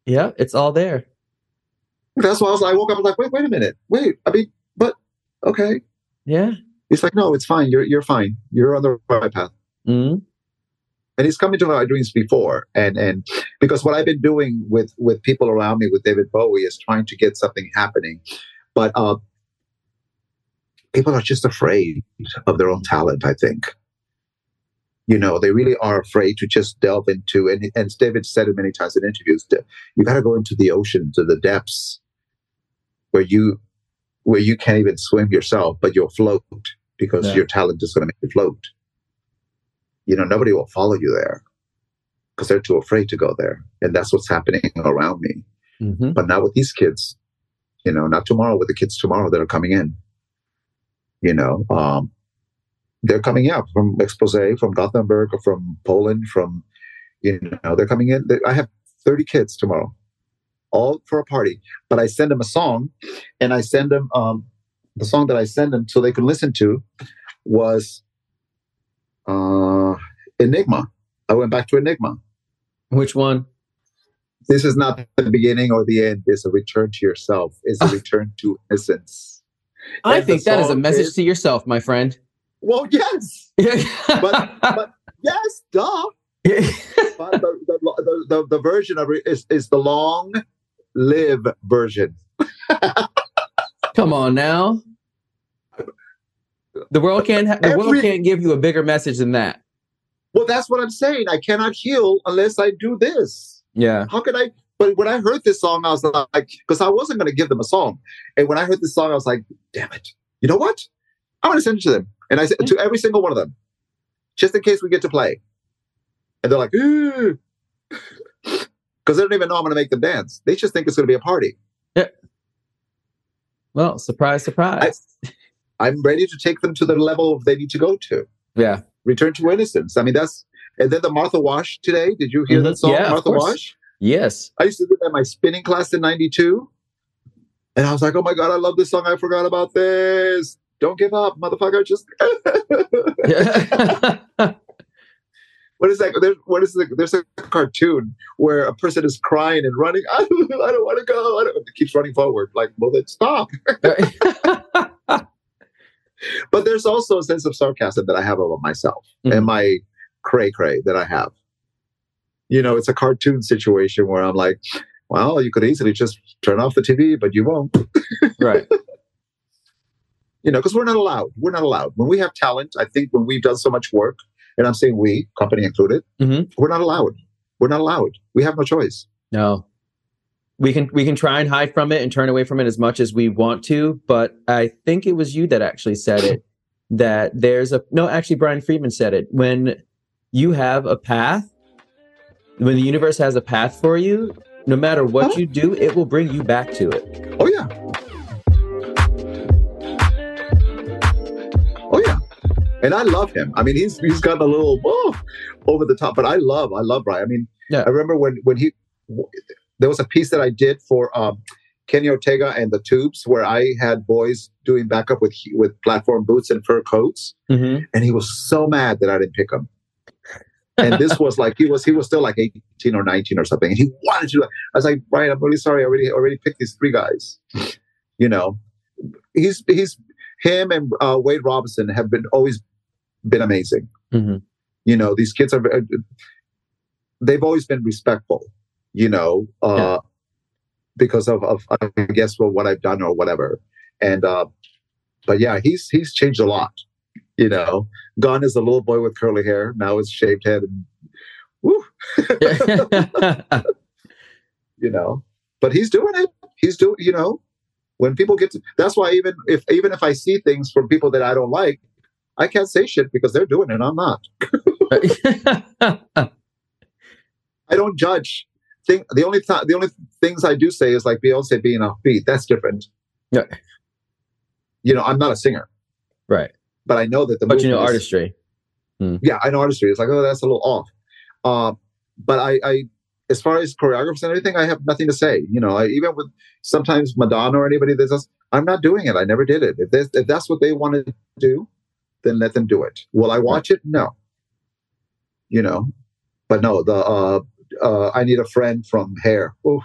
yeah, it's all there. That's why I was. Like I woke up. I was like, wait, wait a minute. Wait. I mean, but okay. Yeah. He's like, no, it's fine. You're you're fine. You're on the right path. mm And he's come into my dreams before, and and because what I've been doing with with people around me with David Bowie is trying to get something happening, but uh, people are just afraid of their own talent. I think. You know, they really are afraid to just delve into, and and David said it many times in interviews. that You got to go into the ocean, to the depths, where you where you can't even swim yourself, but you'll float because Yeah. your talent is going to make you float. You know, nobody will follow you there because they're too afraid to go there. And that's what's happening around me. hmm But not with these kids, you know, not tomorrow with the kids tomorrow that are coming in. You know, um, they're coming out from expose, from Gothenburg, or from Poland, from, you know, they're coming in. They- I have 30 kids tomorrow, all for a party. But I send them a song and I send them um, the song that I sent them so they could listen to was uh, Enigma. I went back to Enigma. Which one? This is not the beginning or the end. It's a return to yourself. It's a return to innocence. I And think that is a message is- to yourself, my friend. Well, yes, but, but- yes, duh. But the, the, the, the, the version of it is, is the long live version. come on now. The world can't. Ha- the world can't give you a bigger message than that. Well, that's what I'm saying. I cannot heal unless I do this. Yeah. How can I? But when I heard this song, I was like, because I wasn't going to give them a song. And when I heard this song, I was like, damn it. You know what? I'm going to send it to them. And I said to every single one of them, just in case we get to play. And they're like, because they don't even know I'm going to make them dance. They just think it's going to be a party. Well, surprise, surprise. I'm ready to take them to the level they need to go to. yeah. Return to innocence. I mean, that's, and then the Martha Wash today. Did you hear Mhm. that song, Yeah, Martha. Wash? Yes. I used to do that in my spinning class in 92. And I was like, oh my God, I love this song. I forgot about this. Don't give up, motherfucker. Just what is that? There, what is the, there's a cartoon where a person is crying and running. I don't, I don't want to go. I don't, it keeps running forward. Like, well, then stop. But there's also a sense of sarcasm that I have about myself Mhm. and my cray cray that I have. You know, it's a cartoon situation where I'm like, well, you could easily just turn off the TV, but you won't. right. You know, because we're not allowed. We're not allowed. When we have talent, I think when we've done so much work, and I'm saying we, company included, Mhm. we're not allowed. We're not allowed. We have no choice. No. We can we can try and hide from it and turn away from it as much as we want to, but I think it was you that actually said it that there's a no actually Brian Friedman said it when you have a path when the universe has a path for you no matter what you do it will bring you back to it. Oh yeah. And I love him. I mean, he's he's got a little oh, over the top, but I love I love Brian. I mean, Yeah. I remember when when he there was a piece that I did for um, Kenny Ortega and the Tubes where I had boys doing backup with with platform boots and fur coats, Mhm. and he was so mad that I didn't pick him. and this was like he was he was still like 18 or 19 or something and he wanted to i was like brian i'm really sorry i already already picked these three guys you know he's he's him and uh, wade robson have been always been amazing Mhm. You know, these kids are. They've always been respectful. You know, uh, yeah. because of, of I guess well, what I've done or whatever. And uh, but yeah, he's he's changed a lot. You know, gone is a little boy with curly hair. Now it's shaved head and woo. you know, but he's doing it. He's doing. You know, when people get to, that's why even if even if I see things from people that I don't like, I can't say shit because they're doing it. I'm not. I don't judge. Think the only time the only things I do say is like Beyonce being offbeat. That's different. Yeah. You know, I'm not a singer. Right. But I know that the But you know is, artistry. Hmm. Yeah, I know artistry. It's like, oh, that's a little off. Uh, but I, I as far as choreographers and everything, I have nothing to say. You know, I, even with sometimes Madonna or anybody that does, I'm not doing it. I never did it. If, if that's what they want to do, then let them do it. Will I watch it? No. You know, but no, the uh, uh, I need a friend from Hair. Oof.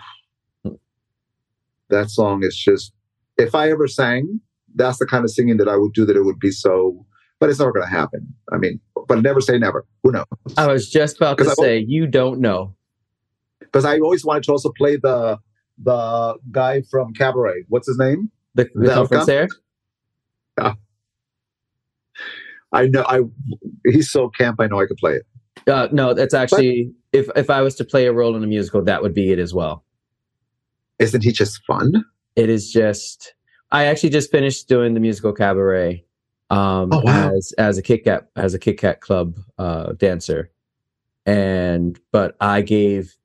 That song is just. If I ever sang, that's the kind of singing that I would do. That it would be so. But it's never going to happen. I mean, but never say never. Who knows? I was just about to say you don't know because I always wanted to also play the the guy from Cabaret. What's his name? The, the, Yeah. I know. I he's so camp. I know I could play it. Uh, no, that's actually but, if if I was to play a role in a musical, that would be it as well. Isn't he just fun? It is just. I actually just finished doing the musical Cabaret um, oh, wow. as as a Kit Kat as a Kit Kat Club uh, dancer, and but I gave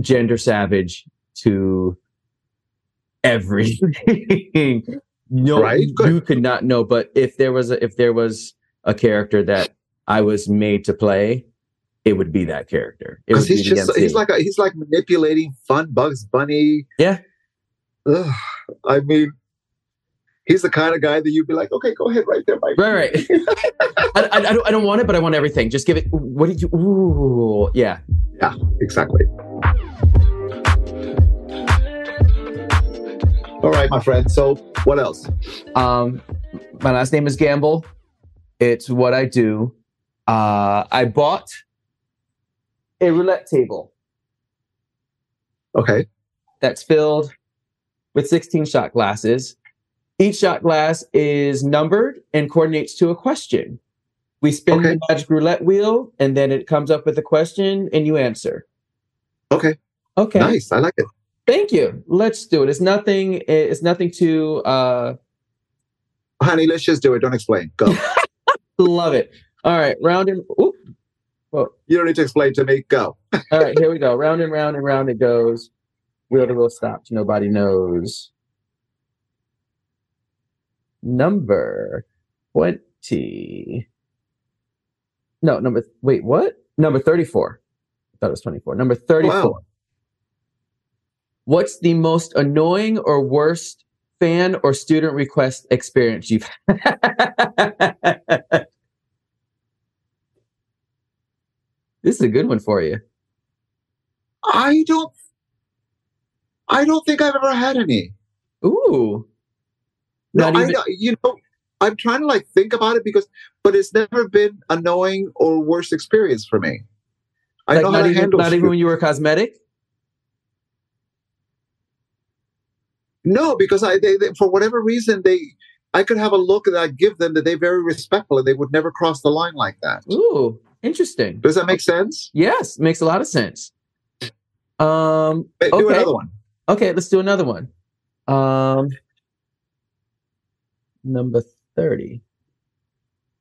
gender savage to everything. no, right? you could not know. But if there was a, if there was a character that I was made to play, it would be that character. Because he's be just he's like a, he's like manipulating fun Bugs Bunny. Yeah. Ugh, I mean, he's the kind of guy that you'd be like, okay, go ahead, right there, Mike. Right, right. I, I, I, don't, I don't want it, but I want everything. Just give it. What did you? Ooh, yeah. Yeah, exactly. All right, my friend. So, what else? Um, my last name is Gamble. It's what I do. Uh, I bought a roulette table. Okay. That's filled with 16 shot glasses. Each shot glass is numbered and coordinates to a question. We spin okay. the magic roulette wheel, and then it comes up with a question, and you answer. Okay. Okay. Nice. I like it. Thank you. Let's do it. It's nothing. It's nothing to. uh Honey, let's just do it. Don't explain. Go. Love it. All right, round and. Oop. Well, you don't need to explain to me. Go. all right, here we go. Round and round and round it goes. Wheel to wheel stops. Nobody knows. Number twenty. No, number. Wait, what? Number thirty-four. I thought it was twenty-four. Number thirty-four. Wow. What's the most annoying or worst fan or student request experience you've had? This is a good one for you. I don't I don't think I've ever had any. Ooh. No, even- I you know I'm trying to like think about it because but it's never been annoying or worst experience for me. I like know not how to even, handle not even when you were cosmetic? No, because I they, they, for whatever reason they I could have a look that I give them that they're very respectful and they would never cross the line like that. Ooh, interesting. Does that make sense? Yes, makes a lot of sense. Um, do okay. another one. Okay, let's do another one. Um, number thirty.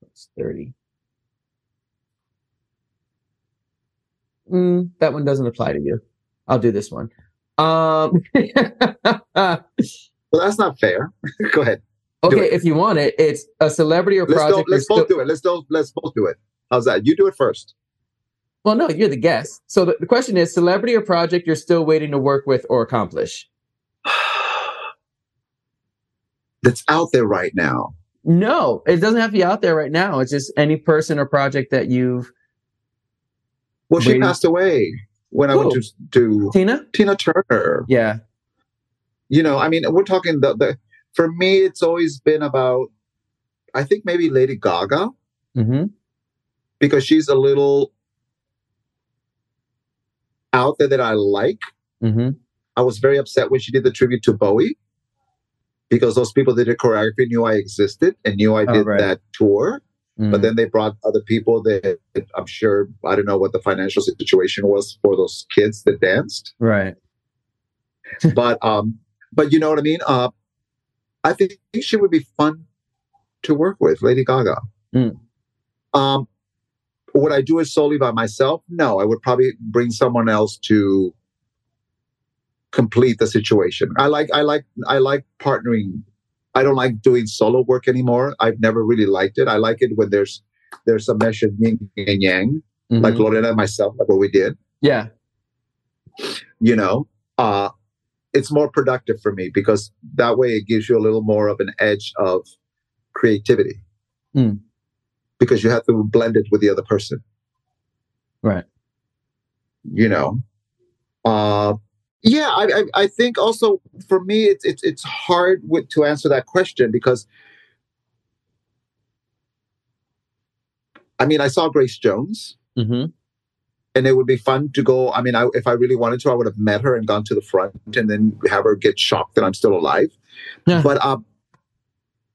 That's thirty. Mm, that one doesn't apply to you. I'll do this one. Um, well, that's not fair. Go ahead. Okay, if you want it, it's a celebrity or let's project. Let's both do it. Let's do, let's both do it. How's that? You do it first. Well, no, you're the guest. So the, the question is celebrity or project you're still waiting to work with or accomplish? That's out there right now. No, it doesn't have to be out there right now. It's just any person or project that you've. Well, she passed away when I went to do Tina Tina Turner. Yeah, you know, I mean, we're talking the, the for me, it's always been about. I think maybe Lady Gaga. Mm-hmm. because she's a little out there that I like. Mm-hmm. I was very upset when she did the tribute to Bowie because those people that did choreography knew I existed and knew I Oh, did right. that tour. Mm. But then they brought other people that I'm sure I don't know what the financial situation was for those kids that danced. right. but um, but you know what I mean. Uh, I think she would be fun to work with, Lady Gaga. Mm. Um, would I do it solely by myself? No, I would probably bring someone else to complete the situation. I like I like I like partnering. I don't like doing solo work anymore. I've never really liked it. I like it when there's there's a mesh of yin and yang, like Mhm. Lorena and myself, like what we did. yeah. You know, uh, it's more productive for me because that way it gives you a little more of an edge of creativity. Mm. Because you have to blend it with the other person. Right. you know uh yeah I, I i think also for me it's it's it's hard with, to answer that question because i mean i saw grace jones Mm-hmm. and it would be fun to go i mean I, if i really wanted to i would have met her and gone to the front and then have her get shocked that i'm still alive Yeah. but um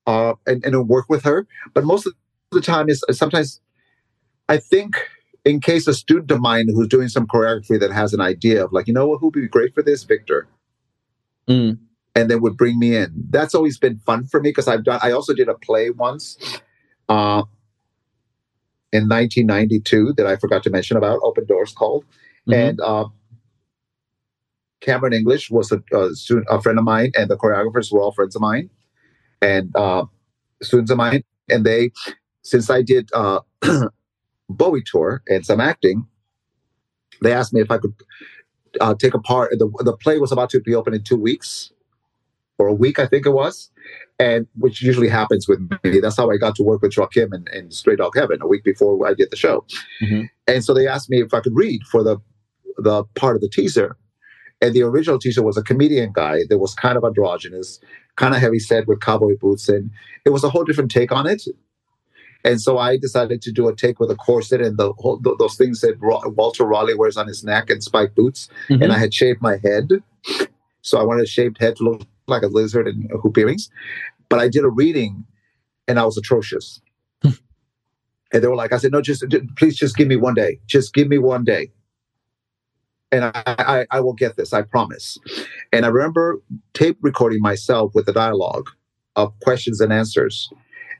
uh and, and work with her but most of the time is sometimes i think in case a student of mine who's doing some choreography that has an idea of like you know what who would be great for this viktor Mm. and then would bring me in that's always been fun for me because i've done i also did a play once uh in 1992 that i forgot to mention about open doors called Mhm. and uh, Cameron English was a, a student, a friend of mine, and the choreographers were all friends of mine, and uh, students of mine. And they, since I did uh, Bowie tour and some acting, they asked me if I could uh, take a part. The the play was about to be open in two weeks, or a week, I think it was, and which usually happens with me. That's how I got to work with Joachim and, and Stray Dog Heaven a week before I did the show. Mhm. And so they asked me if I could read for the the part of the teaser. And the original teaser was a comedian guy that was kind of androgynous, kind of heavy set with cowboy boots, and it was a whole different take on it. And so I decided to do a take with a corset and the whole, th- those things that Walter Raleigh wears on his neck and spiked boots. Mhm. And I had shaved my head, so I wanted a shaved head to look like a lizard and hoop earrings. But I did a reading, and I was atrocious. and they were like, "I said, no, just ju- please, just give me one day. Just give me one day." and I, I, I will get this, I promise. And I remember tape recording myself with the dialogue of questions and answers,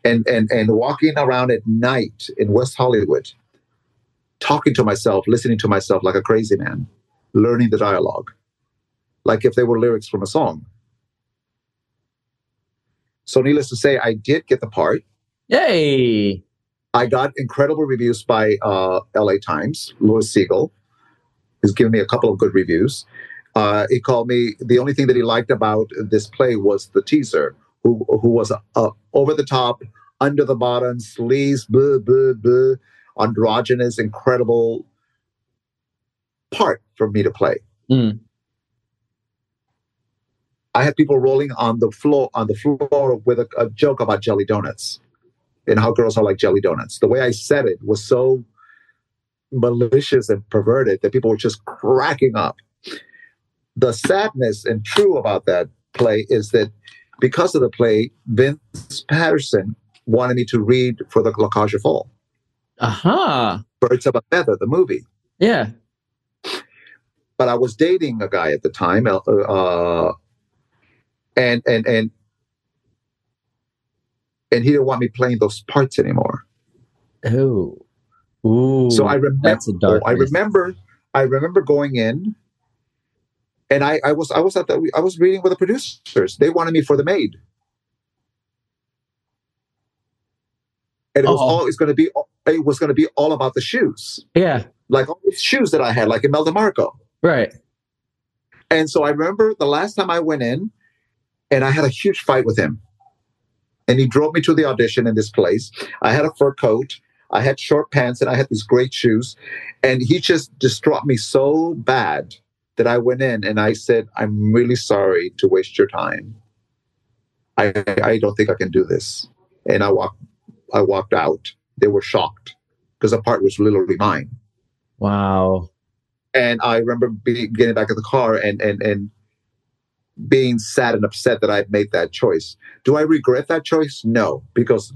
and and and walking around at night in West Hollywood, talking to myself, listening to myself like a crazy man, learning the dialogue, like if they were lyrics from a song. So, needless to say, I did get the part. Yay! I got incredible reviews by uh, LA Times, Lewis Segal, who's given me a couple of good reviews. Uh, he called me. The only thing that he liked about this play was the teaser, who who was a over the top, under the bottom, sleaze, blah, blah, blah, androgynous, incredible part for me to play. Mm. I had people rolling on the floor on the floor with a, a joke about jelly donuts and how girls are like jelly donuts. The way I said it was so malicious and perverted that people were just cracking up. The sadness and true about that play is that because of the play, Vince Paterson wanted me to read for the La Cage Folles, Aha! Birds of a Feather, the movie. Yeah. But I was dating a guy at the time, uh, uh, and and and and he didn't want me playing those parts anymore. Oh. Ooh. so I remember. that's a dark. I remember. I remember going in, and I, I was I was at the I was reading with the producers. They wanted me for the maid, and it was uh-huh. Oh. always going to be it was going to be all about the shoes, Yeah. like all these shoes that I had, like Imelda Marco. Right. And so I remember the last time I went in, and I had a huge fight with him. And he drove me to the audition in this place. I had a fur coat, I had short pants, and I had these great shoes. And he just distraught me so bad that I went in and I said, I'm really sorry to waste your time. I, I don't think I can do this. And I walked I walked out. They were shocked because the part was literally mine. Wow. And I remember being, getting back in the car and and and being sad and upset that I made that choice. Do I regret that choice? No, because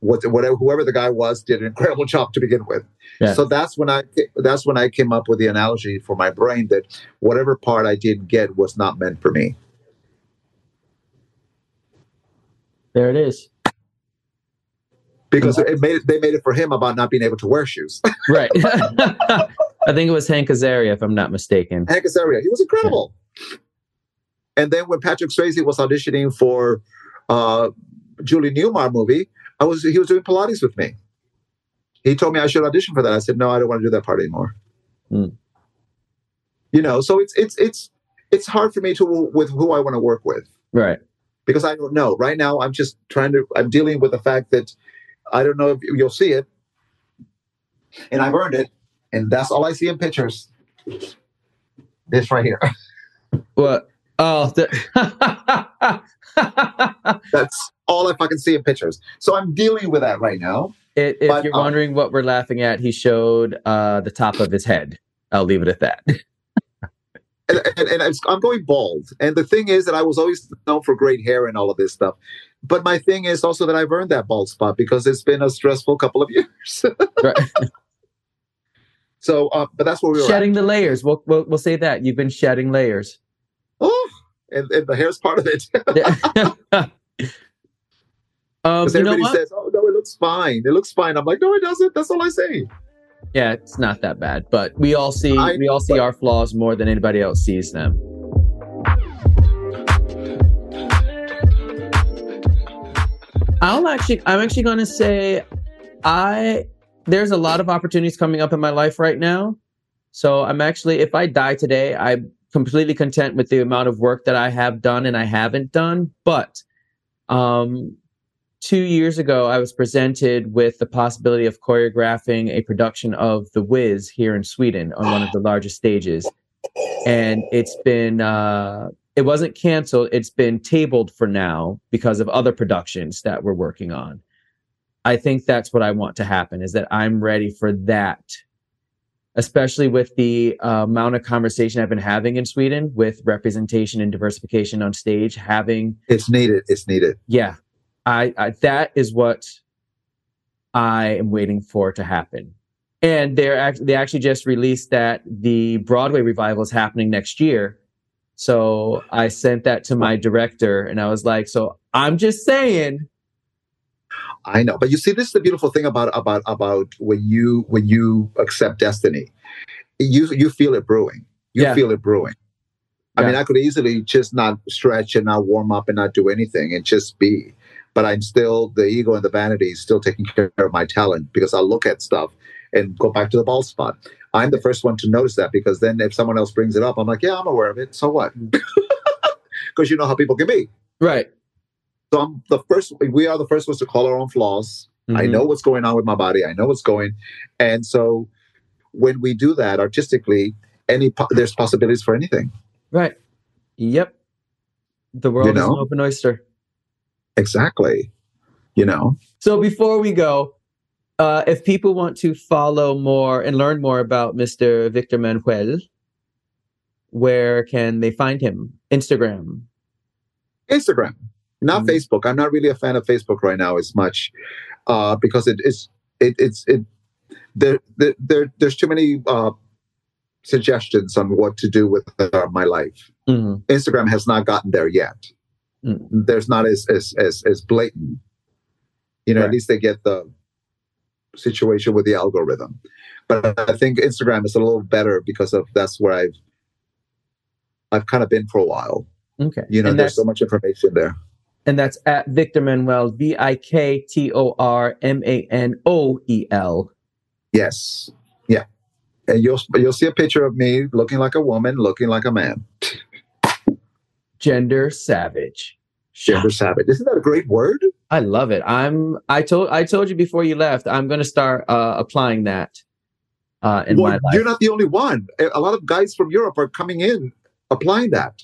what, whatever whoever the guy was did an incredible job to begin with. Yeah. So that's when I that's when I came up with the analogy for my brain that whatever part I didn't get was not meant for me. There it is. Because it made it, they made it for him about not being able to wear shoes. right. I think it was Hank Azaria, if I'm not mistaken. Hank Azaria, he was incredible. Yeah. And then when Patrick Swayze was auditioning for uh, Julie Newmar movie, I was he was doing Pilates with me. He told me I should audition for that. I said, no, I don't want to do that part anymore. Mm. You know, so it's it's it's it's hard for me to with who I want to work with. Right. Because I don't know. Right now I'm just trying to I'm dealing with the fact that I don't know if you'll see it. And I've earned it. And that's all I see in pictures. This right here. What? Oh, the- that's all I fucking see in pictures. So I'm dealing with that right now. It, if but, you're um, wondering what we're laughing at, he showed uh, the top of his head. I'll leave it at that. and, and, and, I'm going bald. And the thing is that I was always known for great hair and all of this stuff. But my thing is also that I've earned that bald spot because it's been a stressful couple of years. right. So, uh, but that's where we were shedding at. the layers. We'll, we'll, we'll say that you've been shedding layers. Oh, and, and the hair's part of it. Um, everybody says, "Oh no, it looks fine. It looks fine." I'm like, "No, it doesn't." That's all I say. Yeah, it's not that bad, but we all see I, we all see but, our flaws more than anybody else sees them. I'll actually I'm actually going to say I there's a lot of opportunities coming up in my life right now. So I'm actually if I die today, I'm completely content with the amount of work that I have done and I haven't done, but um two years ago, I was presented with the possibility of choreographing a production of The Wiz here in Sweden on one of the largest stages. And it's been, uh, it wasn't canceled, it's been tabled for now because of other productions that we're working on. I think that's what I want to happen is that I'm ready for that, especially with the uh, amount of conversation I've been having in Sweden with representation and diversification on stage. Having it's needed, it's needed. Yeah, I, I that is what I am waiting for to happen. And they're act- they actually just released that the Broadway revival is happening next year. So I sent that to my director and I was like, so I'm just saying. I know. But you see, this is the beautiful thing about about about when you when you accept destiny. You you feel it brewing. You yeah. feel it brewing. I yeah. mean, I could easily just not stretch and not warm up and not do anything and just be but I'm still the ego and the vanity is still taking care of my talent because I'll look at stuff and go back to the bald spot. I'm the first one to notice that because then if someone else brings it up, I'm like, yeah, I'm aware of it. So what? Because you know how people can be. Right. So I'm the first. We are the first ones to call our own flaws. Mm-hmm. I know what's going on with my body. I know what's going, and so when we do that artistically, any there's possibilities for anything. Right. Yep. The world you know? is an open oyster. Exactly. You know? So before we go, uh, if people want to follow more and learn more about Mr. Viktor Manoel, where can they find him? Instagram. Instagram, not mm-hmm. Facebook. I'm not really a fan of Facebook right now as much uh, because it is it, it's it there, there, there there's too many uh, suggestions on what to do with uh, my life. Mm-hmm. Instagram has not gotten there yet. There's not as as as, as blatant. You know, right. at least they get the situation with the algorithm. But I think Instagram is a little better because of that's where I've I've kind of been for a while. Okay. You know, there's so much information there. And that's at Viktor Manoel, V I K T O R M A N O E L. Yes. Yeah. And you'll you'll see a picture of me looking like a woman, looking like a man. Gender savage. Gender savage. Isn't that a great word? I love it. I'm. I told. I told you before you left. I'm going to start uh, applying that uh, in well, my life. You're not the only one. A lot of guys from Europe are coming in applying that.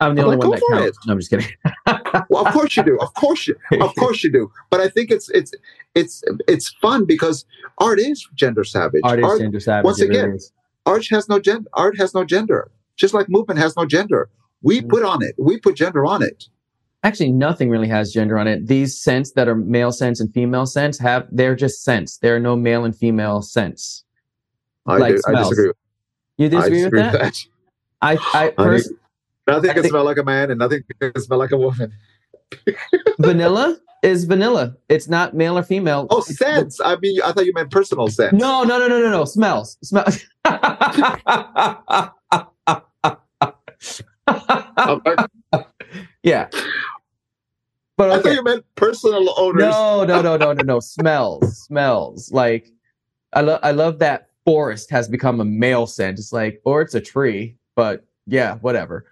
I'm the I'm only like, one that counts. No, I'm just kidding. well, of course you do. Of course you, of course you do. But I think it's it's it's it's fun because art is gender savage. Art is art, gender savage. once it really again, art has no gender. Art has no gender. Just like movement has no gender. We Mhm. put on it. We put gender on it. actually nothing really has gender on it. These scents that are male scents and female scents have they're just scents. There are no male and female scents. I, Like do, I smells. disagree. You I disagree disagree with that? I I I pers- nothing I can think- smell like a man, and nothing can smell like a woman. vanilla is vanilla. It's not male or female. Oh, scents. I mean, I thought you meant personal scents. No, no, no, no, no, no. Smells. Smell. Like, yeah. But I okay. thought you meant personal owners. No, no, no, no, no, no. Smells, smells. Like I love, I love that forest has become a male scent. It's like, or it's a tree, but yeah, whatever.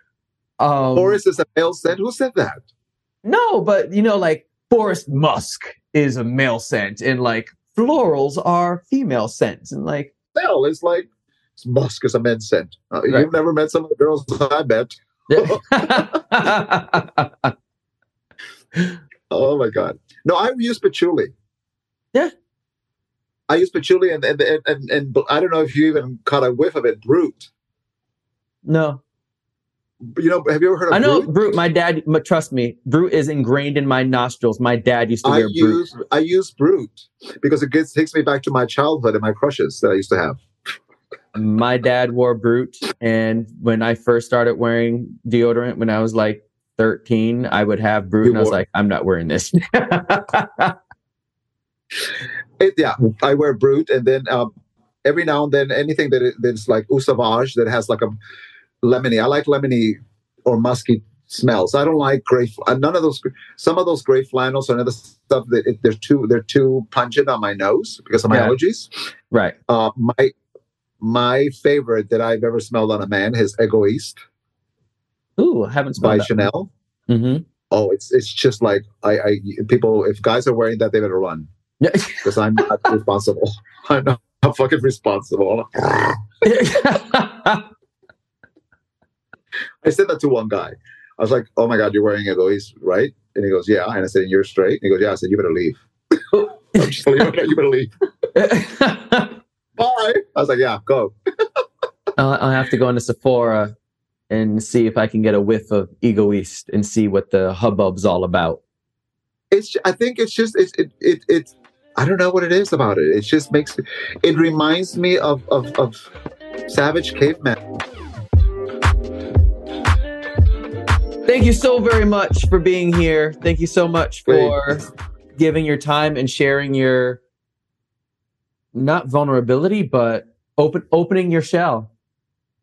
Um, Forest is a male scent. Who said that? No, but you know, like forest musk is a male scent, and like florals are female scents, and like Smell is like musk is a men's scent. Uh, Right. You've never met some of the girls I met. Oh my god! No, I use patchouli. Yeah. I use patchouli, and and, and and and I don't know if you even caught a whiff of it. Brut. no, You know, have you ever heard of I know Brut? Brut. My dad, trust me, Brut is ingrained in my nostrils. My dad used to I wear Brut. use I use Brut because it gets takes me back to my childhood and my crushes that I used to have. My dad wore Brut and when i first started wearing deodorant when i was like 13 i would have Brut You and i was wore- like i'm not wearing this It, yeah, I wear Brut, and then um, every now and then anything that is, that's like eau sauvage that has like a lemony. I like lemony or musky smells. I don't like gray. fl- uh, None of those. Some of those gray flannels and other stuff that it, they're too they're too pungent on my nose because of my Yeah. allergies. right Uh, my my favorite that I've ever smelled on a man is Egoist ooh i haven't by smelled that Chanel. hmm Oh, it's it's just like I, I people if guys are wearing that they better run yeah because I'm not responsible. I'm not I'm fucking responsible. I said that to one guy. I was like, "Oh my god, you're wearing Egoist, right?" And he goes, "Yeah." And I said, "You're straight." And he goes, "Yeah." I said, "You better leave." I'm just like, "Okay, you better leave." Bye. I was like, "Yeah, go." I'll, I'll have to go into sephora and see if i can get a whiff of Egoist and see what the hubbub's all about It's. I think it's just. It's. It. It. It's. I don't know what it is about it. It just makes. It reminds me of of, of savage caveman. Thank you so very much for being here. Thank you so much for giving your time and sharing your not vulnerability, but open opening your shell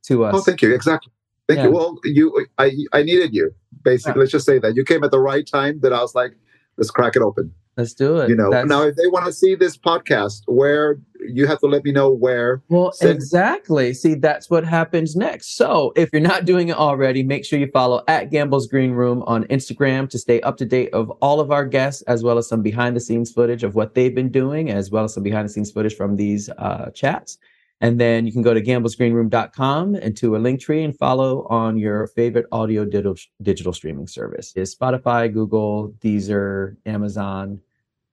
to oh, us. Oh, thank you. Exactly. Thank Yeah. you. Well, you. I. I needed you. Basically, Yeah. let's just say that you came at the right time. That I was like, let's crack it open. Let's do it. you know That's- now if they want to see this podcast where you have to let me know where well, send- exactly. See, that's what happens next. So, if you're not doing it already, make sure you follow at Gamble's Green Room on Instagram to stay up to date of all of our guests, as well as some behind the scenes footage of what they've been doing, as well as some behind the scenes footage from these uh, chats. And then you can go to gamblesgreenroom.com and to a link tree and follow on your favorite audio digital, digital streaming service. Is Spotify, Google, Deezer, Amazon,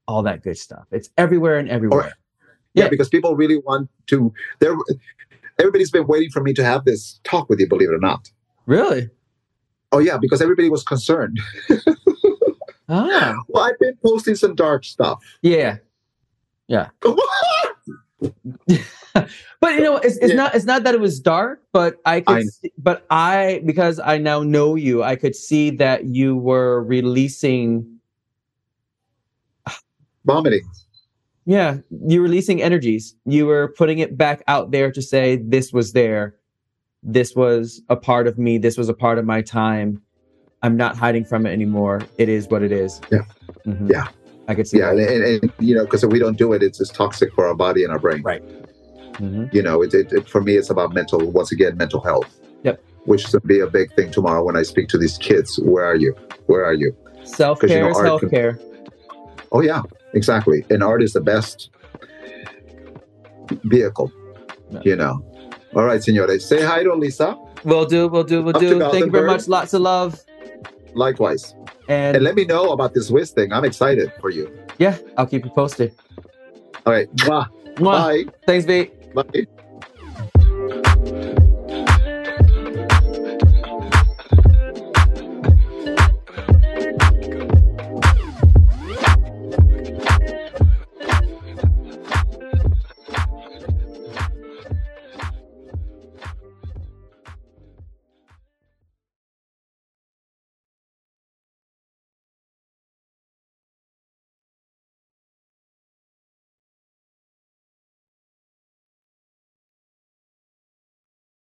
all that good stuff. It's everywhere and everywhere. yeah, Yeah. because people really want to there everybody's been waiting for me to have this talk with you believe it or not Really? oh yeah because everybody was concerned Ah, well i've been posting some dark stuff Yeah. yeah. But you know, it's, it's Yeah. not it's not that it was dark, but I could I- see, but I because I now know you, I could see that you were releasing vomiting yeah, you were releasing energies. You were putting it back out there to say this was there. This was a part of me. This was a part of my time. I'm not hiding from it anymore. It is what it is. Yeah. Mhm. Yeah. I could see yeah and, that. and, and, you know because if we don't do it it's just toxic for our body and our brain Right. Mhm. you know it, it, it for me it's about mental once again mental health Yep. which is going to be a big thing tomorrow when i speak to these kids where are you where are you Self 'Cause, you care know, is art health can- care. Oh yeah, exactly. And art is the best vehicle. Yeah. You know. All right, senores. Say hi to Lisa. We'll do. We'll do. We'll Up do. Thank you very much. Lots of love. Likewise. And, And let me know about this Wiz thing. I'm excited for you. yeah, I'll keep you posted. All right. Mwah. Mwah. Bye. Thanks, V. Bye.